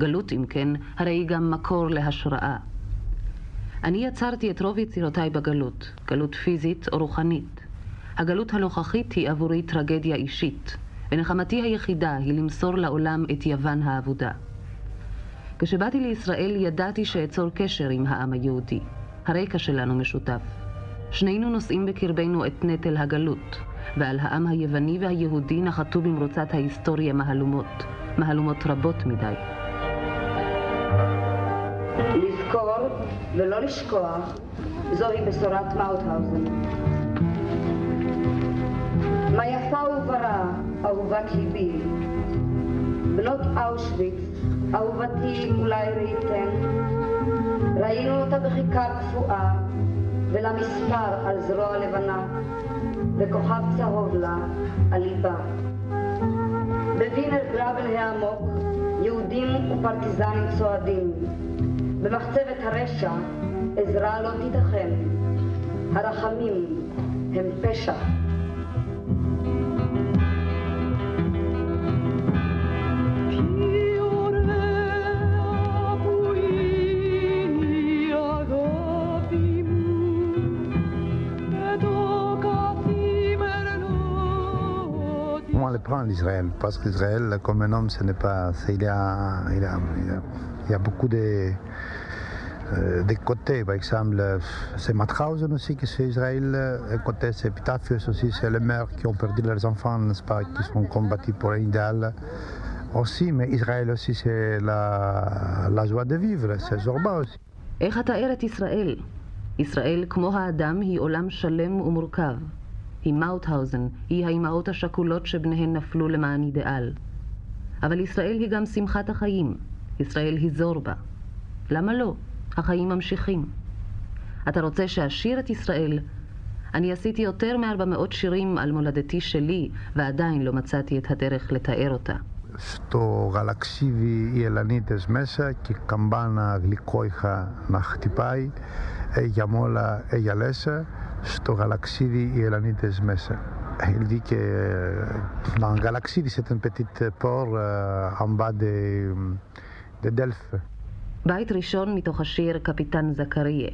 גלות, אם כן, הרי היא גם מקור להשראה. אני יצרתי את רוב יצירותיי בגלות, גלות פיזית או רוחנית. הגלות הנוכחית היא עבורי טרגדיה אישית, ונחמתי היחידה היא למסור לעולם את יוון האבודה. כשבאתי לישראל ידעתי שאצור קשר עם העם היהודי. הרקע שלנו משותף. שנינו נושאים בקרבנו את נטל הגלות, ועל העם היווני והיהודי נחתו במרוצת ההיסטוריה מהלומות, מהלומות רבות מדי. לזכור ולא לשכוח, זוהי בשורת מאוטהאוזן. מה יפה וברא, אהובת ליבי. בנות אושוויץ, אהובתי אולי ראיתם. ראינו אותה בכיכר קפואה, ולמספר על זרוע לבנה, וכוכב צהוב לה על ליבה. בווינר גרבל העמוק, יהודים ופרטיזנים צועדים. במחצבת הרשע, עזרה לא תיתכן. הרחמים הם פשע. prend l'Israël, parce qu'Israël, comme un homme, ce n'est pas. Il y, a, il, y a, il y a beaucoup de, euh, de côtés. Par exemple, c'est Mauthausen aussi qui c'est Israël. Un côté, c'est Pitafius aussi, c'est les mères qui ont perdu leurs enfants, n'est-ce pas, qui sont combattus pour un idéal. aussi, mais Israël aussi, c'est la, la joie de vivre, c'est Zorba aussi. איך אתאר את ישראל? ישראל, כמו האדם, היא עולם שלם ומורכב. היא מאוטהאוזן, היא האימהות השכולות שבניהן נפלו למען אידיאל. אבל ישראל היא גם שמחת החיים. ישראל היא זורבה. למה לא? החיים ממשיכים. אתה רוצה שאשיר את ישראל? אני עשיתי יותר מ-400 שירים על מולדתי שלי, ועדיין לא מצאתי את הדרך לתאר אותה. στο γαλαξίδι οι Ελλανίτες μέσα και καμπάνα γλυκό είχα να χτυπάει, για μόλα έγιαλέσα στο γαλαξίδι οι Ελλανίτες μέσα. Il dit que dans Galaxide, c'est un petit port euh, en bas de, de Delphes. בית ראשון מתוך השיר קפיטן זכריה.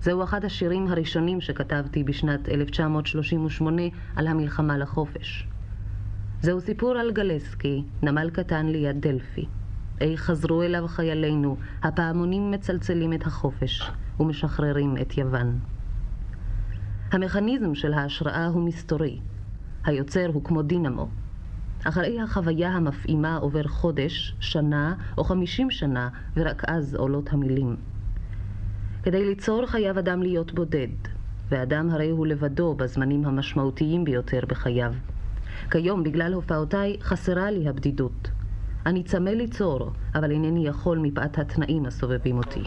זהו אחד השירים הראשונים שכתבתי בשנת 1938 על המלחמה לחופש. זהו סיפור על גלסקי, נמל קטן ליד דלפי. איך חזרו אליו חיילינו, הפעמונים מצלצלים את החופש ומשחררים את יוון. המכניזם של ההשראה הוא מסתורי. היוצר הוא כמו דינמו. אחרי החוויה המפעימה עובר חודש, שנה או חמישים שנה, ורק אז עולות המילים. כדי ליצור חייב אדם להיות בודד, ואדם הרי הוא לבדו בזמנים המשמעותיים ביותר בחייו. כיום, בגלל הופעותיי, חסרה לי הבדידות. אני צמא ליצור, אבל אינני יכול מפאת התנאים הסובבים אותי.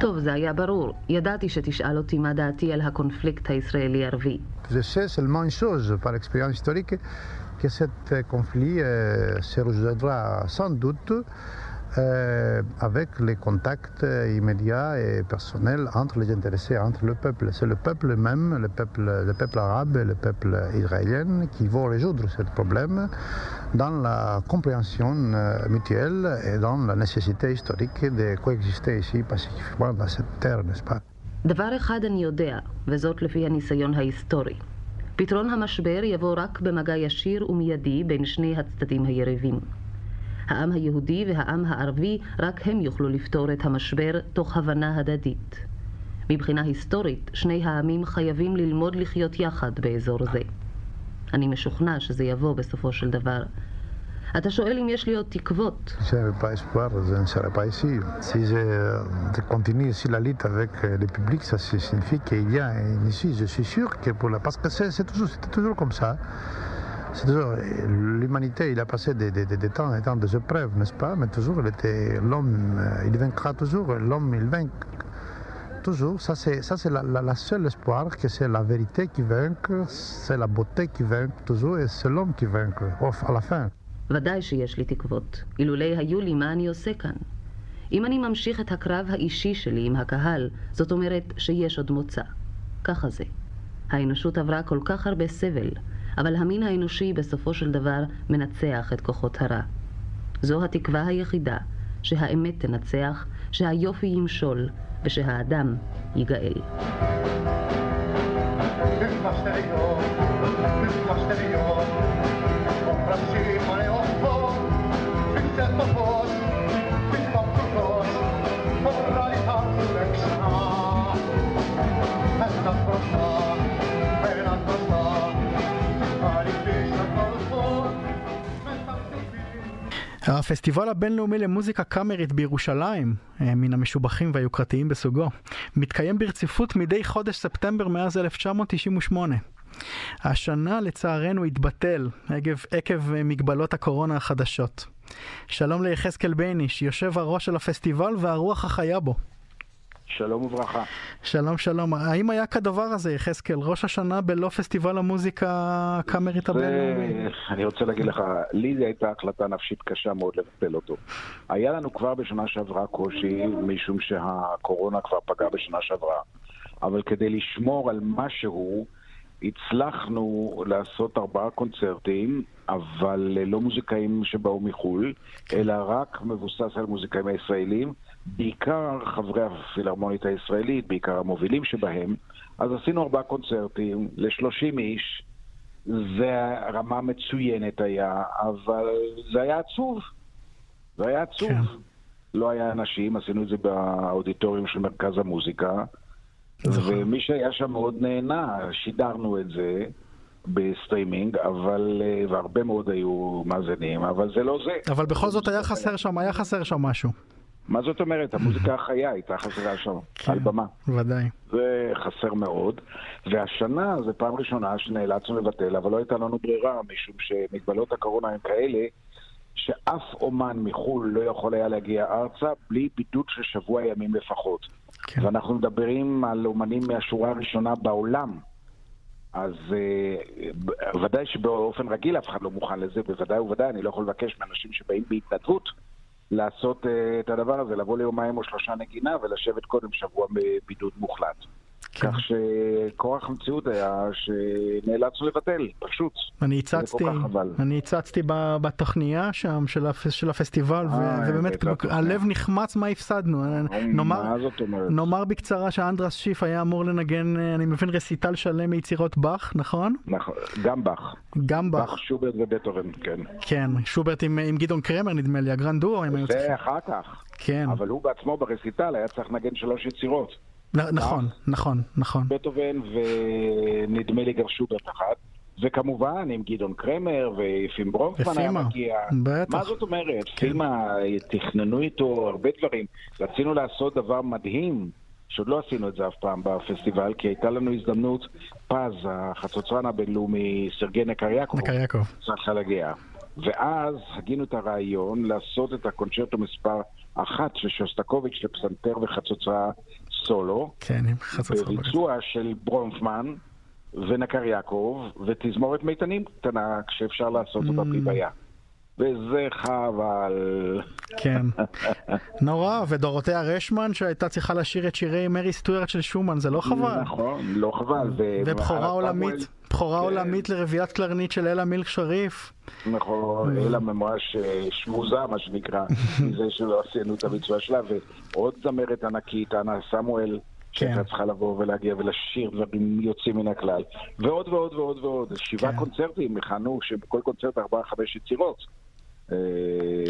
טוב, זה היה ברור. ידעתי שתשאל אותי מה דעתי על הקונפליקט הישראלי-ערבי. Je sais seulement une chose, par expérience historique, que cet conflit euh, se résoudra sans doute euh, avec les contacts immédiats et personnels entre les intéressés, entre le peuple. C'est le peuple même, le peuple, le peuple arabe et le peuple israélien qui vont résoudre ce problème dans la compréhension euh, mutuelle et dans la nécessité historique de coexister ici pacifiquement dans cette terre, n'est-ce pas? דבר אחד אני יודע, וזאת לפי הניסיון ההיסטורי. פתרון המשבר יבוא רק במגע ישיר ומיידי בין שני הצדדים היריבים. העם היהודי והעם הערבי, רק הם יוכלו לפתור את המשבר תוך הבנה הדדית. מבחינה היסטורית, שני העמים חייבים ללמוד לחיות יחד באזור זה. אני משוכנע שזה יבוא בסופו של דבר. אתה שואל אם יש לי עוד תקוות. Euh, c'est toujours. L'humanité, il a passé des, des, des, temps, des temps des épreuves, n'est-ce pas Mais toujours, l'homme, euh, il vaincra toujours. L'homme, il vainc toujours. Ça, c'est, ça, c'est la, la, la seule espoir, que c'est la vérité qui vainque, c'est la beauté qui vainque toujours, et c'est l'homme qui vainque, à la fin. ודאי שיש לי תקוות. אילולא היו לי, מה אני עושה כאן? אם אני ממשיך את הקרב האישי שלי עם הקהל, זאת אומרת שיש עוד מוצא. ככה זה. האנושות עברה כל כך הרבה סבל, אבל המין האנושי בסופו של דבר מנצח את כוחות הרע. זו התקווה היחידה, שהאמת תנצח, שהיופי ימשול, ושהאדם ייגאל. הפסטיבל הבינלאומי למוזיקה קאמרית בירושלים, אה, מן המשובחים והיוקרתיים בסוגו, מתקיים ברציפות מדי חודש ספטמבר מאז 1998. השנה לצערנו התבטל עקב, עקב מגבלות הקורונה החדשות. שלום ליחזקאל בייניש, יושב הראש של הפסטיבל והרוח החיה בו. שלום וברכה. שלום שלום. האם היה כדבר הזה, יחזקאל, ראש השנה בלא פסטיבל המוזיקה הקאמרית הבינלאומי? אני רוצה להגיד לך, לי זו הייתה החלטה נפשית קשה מאוד לבטל אותו. היה לנו כבר בשנה שעברה קושי, משום שהקורונה כבר פגעה בשנה שעברה. אבל כדי לשמור על משהו, הצלחנו לעשות ארבעה קונצרטים, אבל לא מוזיקאים שבאו מחו"ל, כן. אלא רק מבוסס על מוזיקאים הישראלים. בעיקר חברי הפילהרמונית הישראלית, בעיקר המובילים שבהם, אז עשינו ארבעה קונצרטים ל-30 איש. זה רמה מצוינת היה, אבל זה היה עצוב. זה היה עצוב. כן. לא היה אנשים, עשינו את זה באודיטוריום של מרכז המוזיקה, ומי שהיה שם מאוד נהנה, שידרנו את זה. בסטרימינג, אבל, אה, והרבה מאוד היו מאזינים, אבל זה לא זה. אבל בכל זאת היה חסר שם, היה חסר שם משהו. מה זאת אומרת? המוזיקה החיה הייתה חסרה שם, כן, על במה. ודאי. זה חסר מאוד. והשנה זו פעם ראשונה שנאלצנו לבטל, אבל לא הייתה לנו ברירה, משום שמגבלות הקורונה הן כאלה, שאף אומן מחו"ל לא יכול היה להגיע ארצה בלי בידוד של שבוע ימים לפחות. כן. ואנחנו מדברים על אומנים מהשורה הראשונה בעולם. אז uh, ודאי שבאופן רגיל אף אחד לא מוכן לזה, בוודאי ובוודאי, אני לא יכול לבקש מאנשים שבאים בהתנדבות לעשות uh, את הדבר הזה, לבוא ליומיים או שלושה נגינה ולשבת קודם שבוע בבידוד מוחלט. כן. כך שכורח המציאות היה שנאלצנו לבטל, פשוט. אני הצצתי, אני הצצתי בתוכניה שם של, הפ, של הפסטיבל, 아, אה, ובאמת הלב נחמץ מה הפסדנו. נאמר, זאת אומרת? נאמר בקצרה שאנדרס שיף היה אמור לנגן, אני מבין, רסיטל שלם מיצירות באך, נכון? נכון, גם באך. גם באך. באך, שוברט ובטהובן, כן. כן, שוברט עם, עם גדעון קרמר נדמה לי, הגרנדור. זה אחר כך. כן. אבל הוא בעצמו ברסיטל היה צריך לנגן שלוש יצירות. נכון, נכון, נכון. בטהובן ונדמה לי גם שוברט אחת. וכמובן עם גדעון קרמר ויפים ברונפמן היה מגיע. בטח. מה זאת אומרת? כן. פימה, תכננו איתו הרבה דברים. רצינו לעשות דבר מדהים, שעוד לא עשינו את זה אף פעם בפסטיבל, כי הייתה לנו הזדמנות, פז, החצוצרן הבינלאומי, סרגי נקריאקוב, נקריאקוב. צריכה להגיע. ואז הגינו את הרעיון לעשות את הקונצ'רטו מספר אחת של שוסטקוביץ' לפסנתר וחצוצרה סולו. כן. בביצוע של ברונפמן ונקר יעקב ותזמורת מיתנים קטנה כשאפשר לעשות אותה בלי mm. בעיה. וזה חבל. כן. נורא, ודורותיה רשמן שהייתה צריכה לשיר את שירי מרי סטוארט של שומן, זה לא חבל? נכון, לא חבל. ובכורה עולמית, בכורה כן. עולמית לרביית קלרנית של אלה מילק שריף. נכון, אלה ממש אה, שמוזה, מה שנקרא, מזה שלא עשינו את הביצוע שלה, ועוד זמרת ענקית, אנה סמואל. שהייתה כן. צריכה לבוא ולהגיע ולשיר דברים יוצאים מן הכלל. ועוד ועוד ועוד ועוד. שבעה כן. קונצרטים הכנו, שבכל קונצרט ארבעה חמש יצירות. אה,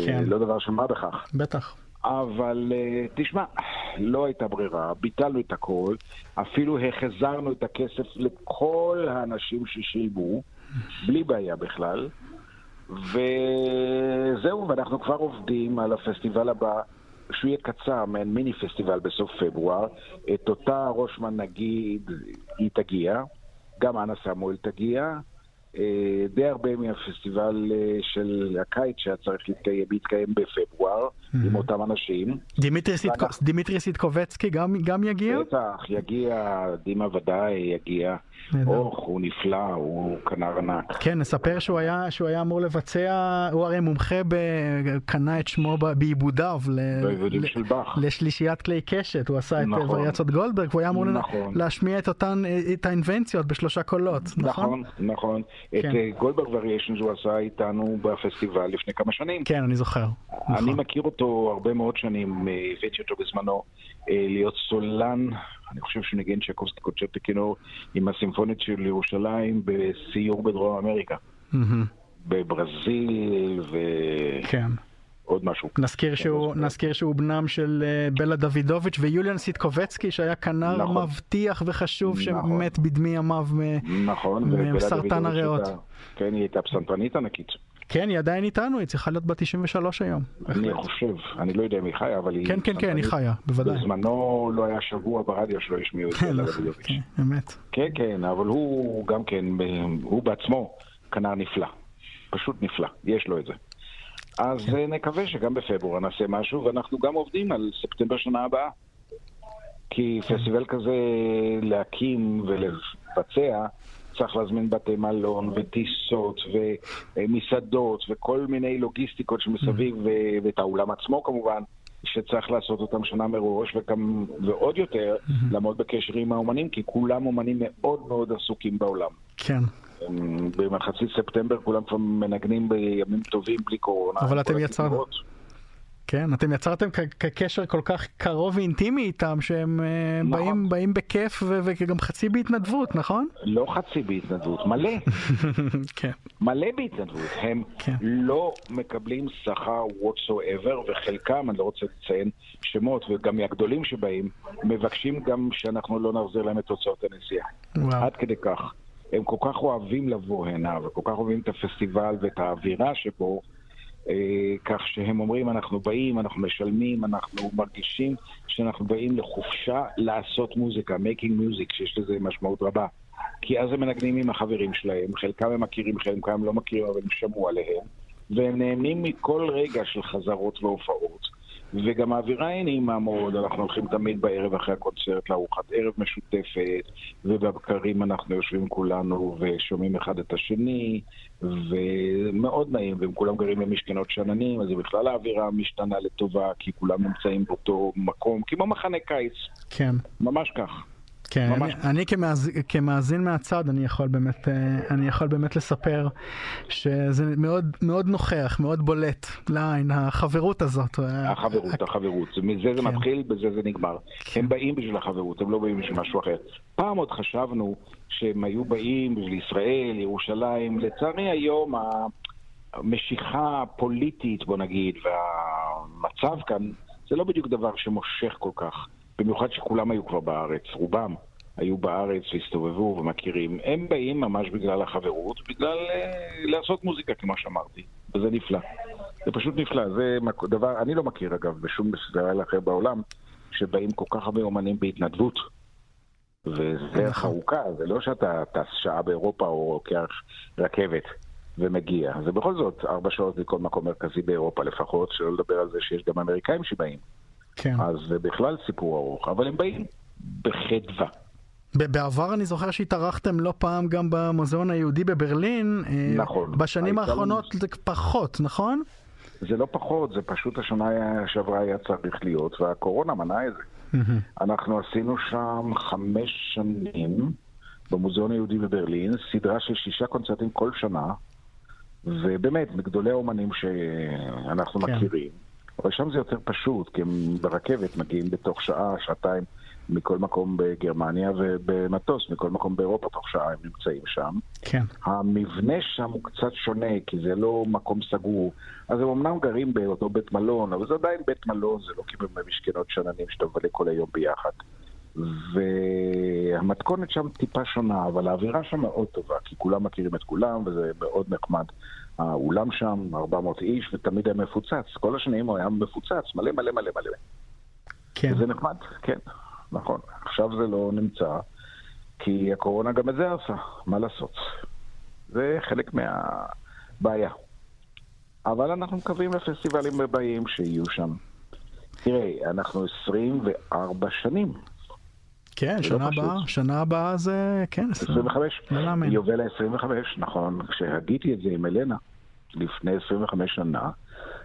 כן. לא דבר של מה בכך. בטח. אבל אה, תשמע, לא הייתה ברירה, ביטלנו את הכל, אפילו החזרנו את הכסף לכל האנשים ששילמו, בלי בעיה בכלל. ו... זהו, ואנחנו כבר עובדים על הפסטיבל הבא, שהוא יהיה קצר, מעין מיני פסטיבל בסוף פברואר. את אותה רושמן נגיד, היא תגיע, גם אנה סמואל תגיע. אה, די הרבה מהפסטיבל אה, של הקיץ שהיה צריך להתקיים, להתקיים בפברואר mm-hmm. עם אותם אנשים. דימיטרי סיטקובצקי גם, גם יגיע? בטח, יגיע, דימה ודאי יגיע. אוח, הוא נפלא, הוא כנר ענק. כן, נספר שהוא היה, שהוא היה אמור לבצע, הוא הרי מומחה, קנה את שמו בעיבודיו. בעיבודים של באך. לשלישיית כלי קשת, הוא עשה נכון. את וריאציות גולדברג, והוא היה אמור נכון. להשמיע את אותן, את האינבנציות בשלושה קולות, נכון? נכון, נכון. כן. את אה, Goldberg Variations הוא עשה איתנו בפסטיבל לפני כמה שנים. כן, אני זוכר. אני נכון. מכיר אותו הרבה מאוד שנים, אה, הבאתי אותו בזמנו אה, להיות סולן. אני חושב שהוא ניגן צ'קובסקי קונצ'רטו כינור עם הסימפונית של ירושלים בסיור בדרום אמריקה. בברזיל ו... כן. עוד משהו. נזכיר שהוא, נזכיר שהוא בנם של אה, בלה דוידוביץ' ויוליאן סיטקובצקי שהיה כנר נכון. מבטיח וחשוב נכון. שמת בדמי ימיו נכון, מסרטן הריאות. כן, היא הייתה פסנתרנית ענקית. כן, היא עדיין איתנו, היא צריכה להיות בת 93 היום. אני חושב, אני לא יודע אם היא חיה, אבל היא... כן, כן, כן, היא חיה, בוודאי. בזמנו לא היה שבוע ברדיו שלא השמיעו את זה לדוידוביץ'. כן, אמת. כן, כן, אבל הוא גם כן, הוא בעצמו כנר נפלא. פשוט נפלא, יש לו את זה. אז כן. נקווה שגם בפברואר נעשה משהו, ואנחנו גם עובדים על ספטמבר שנה הבאה. כי כן. פסטיבל כזה להקים ולבצע, צריך להזמין בתי מלון וטיסות ומסעדות וכל מיני לוגיסטיקות שמסביב, mm-hmm. ואת האולם עצמו כמובן, שצריך לעשות אותם שנה מראש, וגם, ועוד יותר, mm-hmm. לעמוד בקשר עם האומנים, כי כולם אומנים מאוד מאוד עסוקים בעולם. כן. במחצית ספטמבר כולם כבר מנגנים בימים טובים בלי קורונה. אבל אתם יצרתם... כן, אתם יצרתם קשר כל כך קרוב ואינטימי איתם, שהם אה, נכון. באים, באים בכיף ו- וגם חצי בהתנדבות, נכון? לא חצי בהתנדבות, מלא. כן. מלא בהתנדבות. הם כן. לא מקבלים שכר whatsoever, וחלקם, אני לא רוצה לציין שמות, וגם מהגדולים שבאים, מבקשים גם שאנחנו לא נחזיר להם את הוצאות הנסיעה. וואו. עד כדי כך. הם כל כך אוהבים לבוא הנה, וכל כך אוהבים את הפסטיבל ואת האווירה שבו, אה, כך שהם אומרים, אנחנו באים, אנחנו משלמים, אנחנו מרגישים שאנחנו באים לחופשה לעשות מוזיקה, making music, שיש לזה משמעות רבה. כי אז הם מנגנים עם החברים שלהם, חלקם הם מכירים, חלקם לא מכירים, אבל הם שמעו עליהם, והם נהנים מכל רגע של חזרות והופעות. וגם האווירה היא נעימה מאוד, אנחנו הולכים תמיד בערב אחרי הקונצרט לארוחת ערב משותפת, ובבקרים אנחנו יושבים כולנו ושומעים אחד את השני, ומאוד נעים, והם כולם גרים במשכנות שאננים, אז בכלל האווירה משתנה לטובה, כי כולם נמצאים באותו מקום, כמו מחנה קיץ. כן. ממש כך. כן, אני, אני כמאז, כמאזין מהצד, אני יכול באמת, אה, אני יכול באמת לספר שזה מאוד, מאוד נוכח, מאוד בולט לעין, החברות הזאת. החברות, החברות. מזה זה כן. מתחיל, בזה זה נגמר. כן. הם באים בשביל החברות, הם לא באים בשביל משהו אחר. פעם עוד חשבנו שהם היו באים בשביל ישראל, ירושלים. לצערי היום המשיכה הפוליטית, בוא נגיד, והמצב כאן, זה לא בדיוק דבר שמושך כל כך. במיוחד שכולם היו כבר בארץ, רובם היו בארץ והסתובבו ומכירים. הם באים ממש בגלל החברות, בגלל uh, לעשות מוזיקה, כמו שאמרתי, וזה נפלא. זה פשוט נפלא, זה דבר, אני לא מכיר אגב בשום פסטיבל אחר בעולם, שבאים כל כך הרבה אומנים בהתנדבות. וזה נכון. ארוכה, זה לא שאתה טס שעה באירופה או לוקח רכבת ומגיע. זה בכל זאת ארבע שעות מכל מקום מרכזי באירופה לפחות, שלא לדבר על זה שיש גם אמריקאים שבאים. כן. אז זה בכלל סיפור ארוך, אבל הם באים בחדווה. בעבר אני זוכר שהתארחתם לא פעם גם במוזיאון היהודי בברלין. אה, נכון. בשנים האחרונות זה פחות, נכון? זה לא פחות, זה פשוט השנה שעברה היה צריך להיות, והקורונה מנעה את זה. אנחנו עשינו שם חמש שנים במוזיאון היהודי בברלין, סדרה של שישה קונצרטים כל שנה, ובאמת, מגדולי האומנים שאנחנו כן. מכירים. אבל שם זה יותר פשוט, כי הם ברכבת מגיעים בתוך שעה, שעתיים מכל מקום בגרמניה, ובמטוס מכל מקום באירופה תוך שעה הם נמצאים שם. כן. המבנה שם הוא קצת שונה, כי זה לא מקום סגור. אז הם אמנם גרים באותו בית מלון, אבל זה עדיין בית מלון, זה לא כאילו במשכנות שננים שאתה מבלה כל היום ביחד. והמתכונת שם טיפה שונה, אבל האווירה שם מאוד טובה, כי כולם מכירים את כולם, וזה מאוד נחמד. האולם שם, 400 איש, ותמיד היה מפוצץ. כל השנים הוא היה מפוצץ, מלא מלא מלא מלא. כן. זה נחמד, כן, נכון. עכשיו זה לא נמצא, כי הקורונה גם את זה עשה, מה לעשות? זה חלק מהבעיה. אבל אנחנו מקווים לפסטיבלים הבאים שיהיו שם. תראה, אנחנו 24 שנים. כן, לא שנה הבאה, שנה הבאה זה, כן, 25. לא להאמין. יובל ה-25, נכון. כשהגיתי את זה עם אלנה, לפני 25 שנה,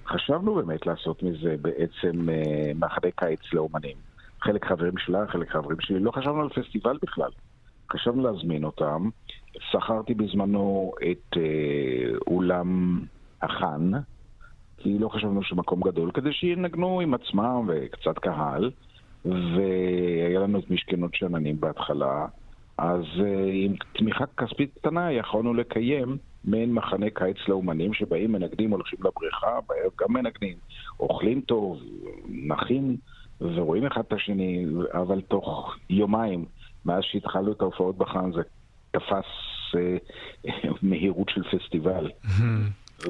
חשבנו באמת לעשות מזה בעצם אה, מחנה קיץ לאומנים. חלק חברים שלה, חלק חברים שלי, לא חשבנו על פסטיבל בכלל. חשבנו להזמין אותם. שכרתי בזמנו את אה, אולם החאן, כי לא חשבנו שמקום גדול, כדי שינגנו עם עצמם וקצת קהל, והיה לנו את משכנות שאננים בהתחלה, אז אה, עם תמיכה כספית קטנה יכולנו לקיים מעין מחנה קיץ לאומנים שבאים, מנגנים, הולכים לבריכה, גם מנגנים, אוכלים טוב, נחים ורואים אחד את השני, אבל תוך יומיים, מאז שהתחלנו את ההופעות בחאן, זה תפס אה, מהירות של פסטיבל.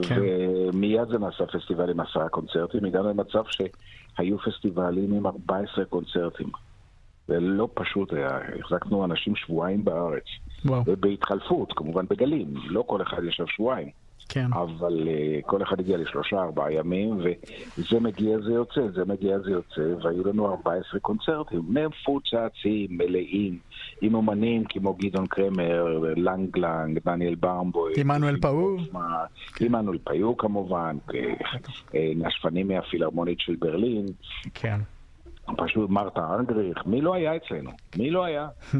כן. ומיד זה נעשה פסטיבל עם עשרה קונצרטים, הגענו למצב שהיו פסטיבלים עם 14 קונצרטים. זה לא פשוט היה, החזקנו אנשים שבועיים בארץ. וואו. ובהתחלפות, כמובן בגלים, לא כל אחד ישב שבועיים. כן. אבל uh, כל אחד הגיע לשלושה, ארבעה ימים, וזה מגיע, זה יוצא, זה מגיע, זה יוצא, והיו לנו 14 קונצרטים, מפוצצים, מלאים, עם אומנים כמו גדעון קרמר, לנג לנג, דניאל ברמבוי. עמנואל פאו. עמנואל פאו כמובן, אה, נשפנים מהפילהרמונית של ברלין. כן. פשוט מרתה אנגריך, מי לא היה אצלנו? מי לא היה?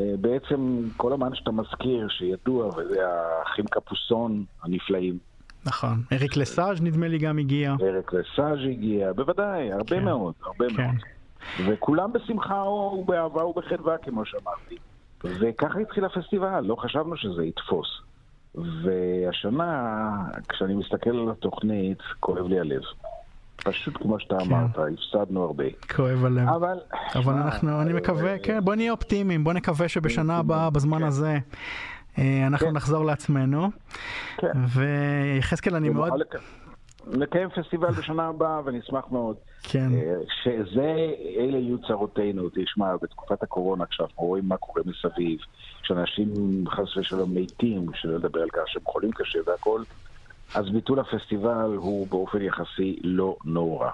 אה, בעצם כל אמן שאתה מזכיר, שידוע, וזה האחים קפוסון הנפלאים. נכון. אריק לסאז' נדמה לי גם הגיע. אריק לסאז' הגיע, בוודאי, הרבה כן. מאוד, הרבה כן. מאוד. וכולם בשמחה ובאהבה ובחדווה, כמו שאמרתי. וככה התחיל הפסטיבל, לא חשבנו שזה יתפוס. והשנה, כשאני מסתכל על התוכנית, כואב לי הלב. פשוט כמו שאתה כן. אמרת, הפסדנו הרבה. כואב הלב. אבל... אבל אנחנו, אני מקווה, כן, בוא נהיה אופטימיים, בוא נקווה שבשנה הבאה, בזמן כן. הזה, אה, אנחנו כן. נחזור לעצמנו. כן. ויחזקאל, אני מאוד... נקיים פסטיבל בשנה הבאה ונשמח מאוד. כן. אה, שזה, אלה יהיו צרותינו. תשמע, בתקופת הקורונה, כשאנחנו רואים מה קורה מסביב, כשאנשים חס ושלום מתים, שלא לדבר על כך שהם חולים קשה והכול, אז ביטול הפסטיבל הוא באופן יחסי לא נורא.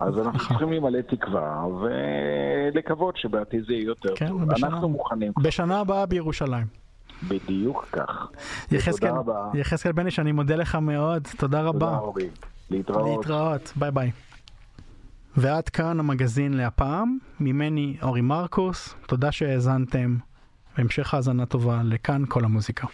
אז אנחנו נכון. צריכים למלא תקווה ולקוות שבעתיד זה יהיה יותר כן, טוב. בשנה, אנחנו מוכנים. בשנה הבאה בירושלים. בדיוק כך. יחזקאל בניש, אני מודה לך מאוד, תודה רבה. תודה רבי. להתראות. להתראות, ביי ביי. ועד כאן המגזין להפעם, ממני אורי מרקוס, תודה שהאזנתם, והמשך האזנה טובה לכאן כל המוזיקה.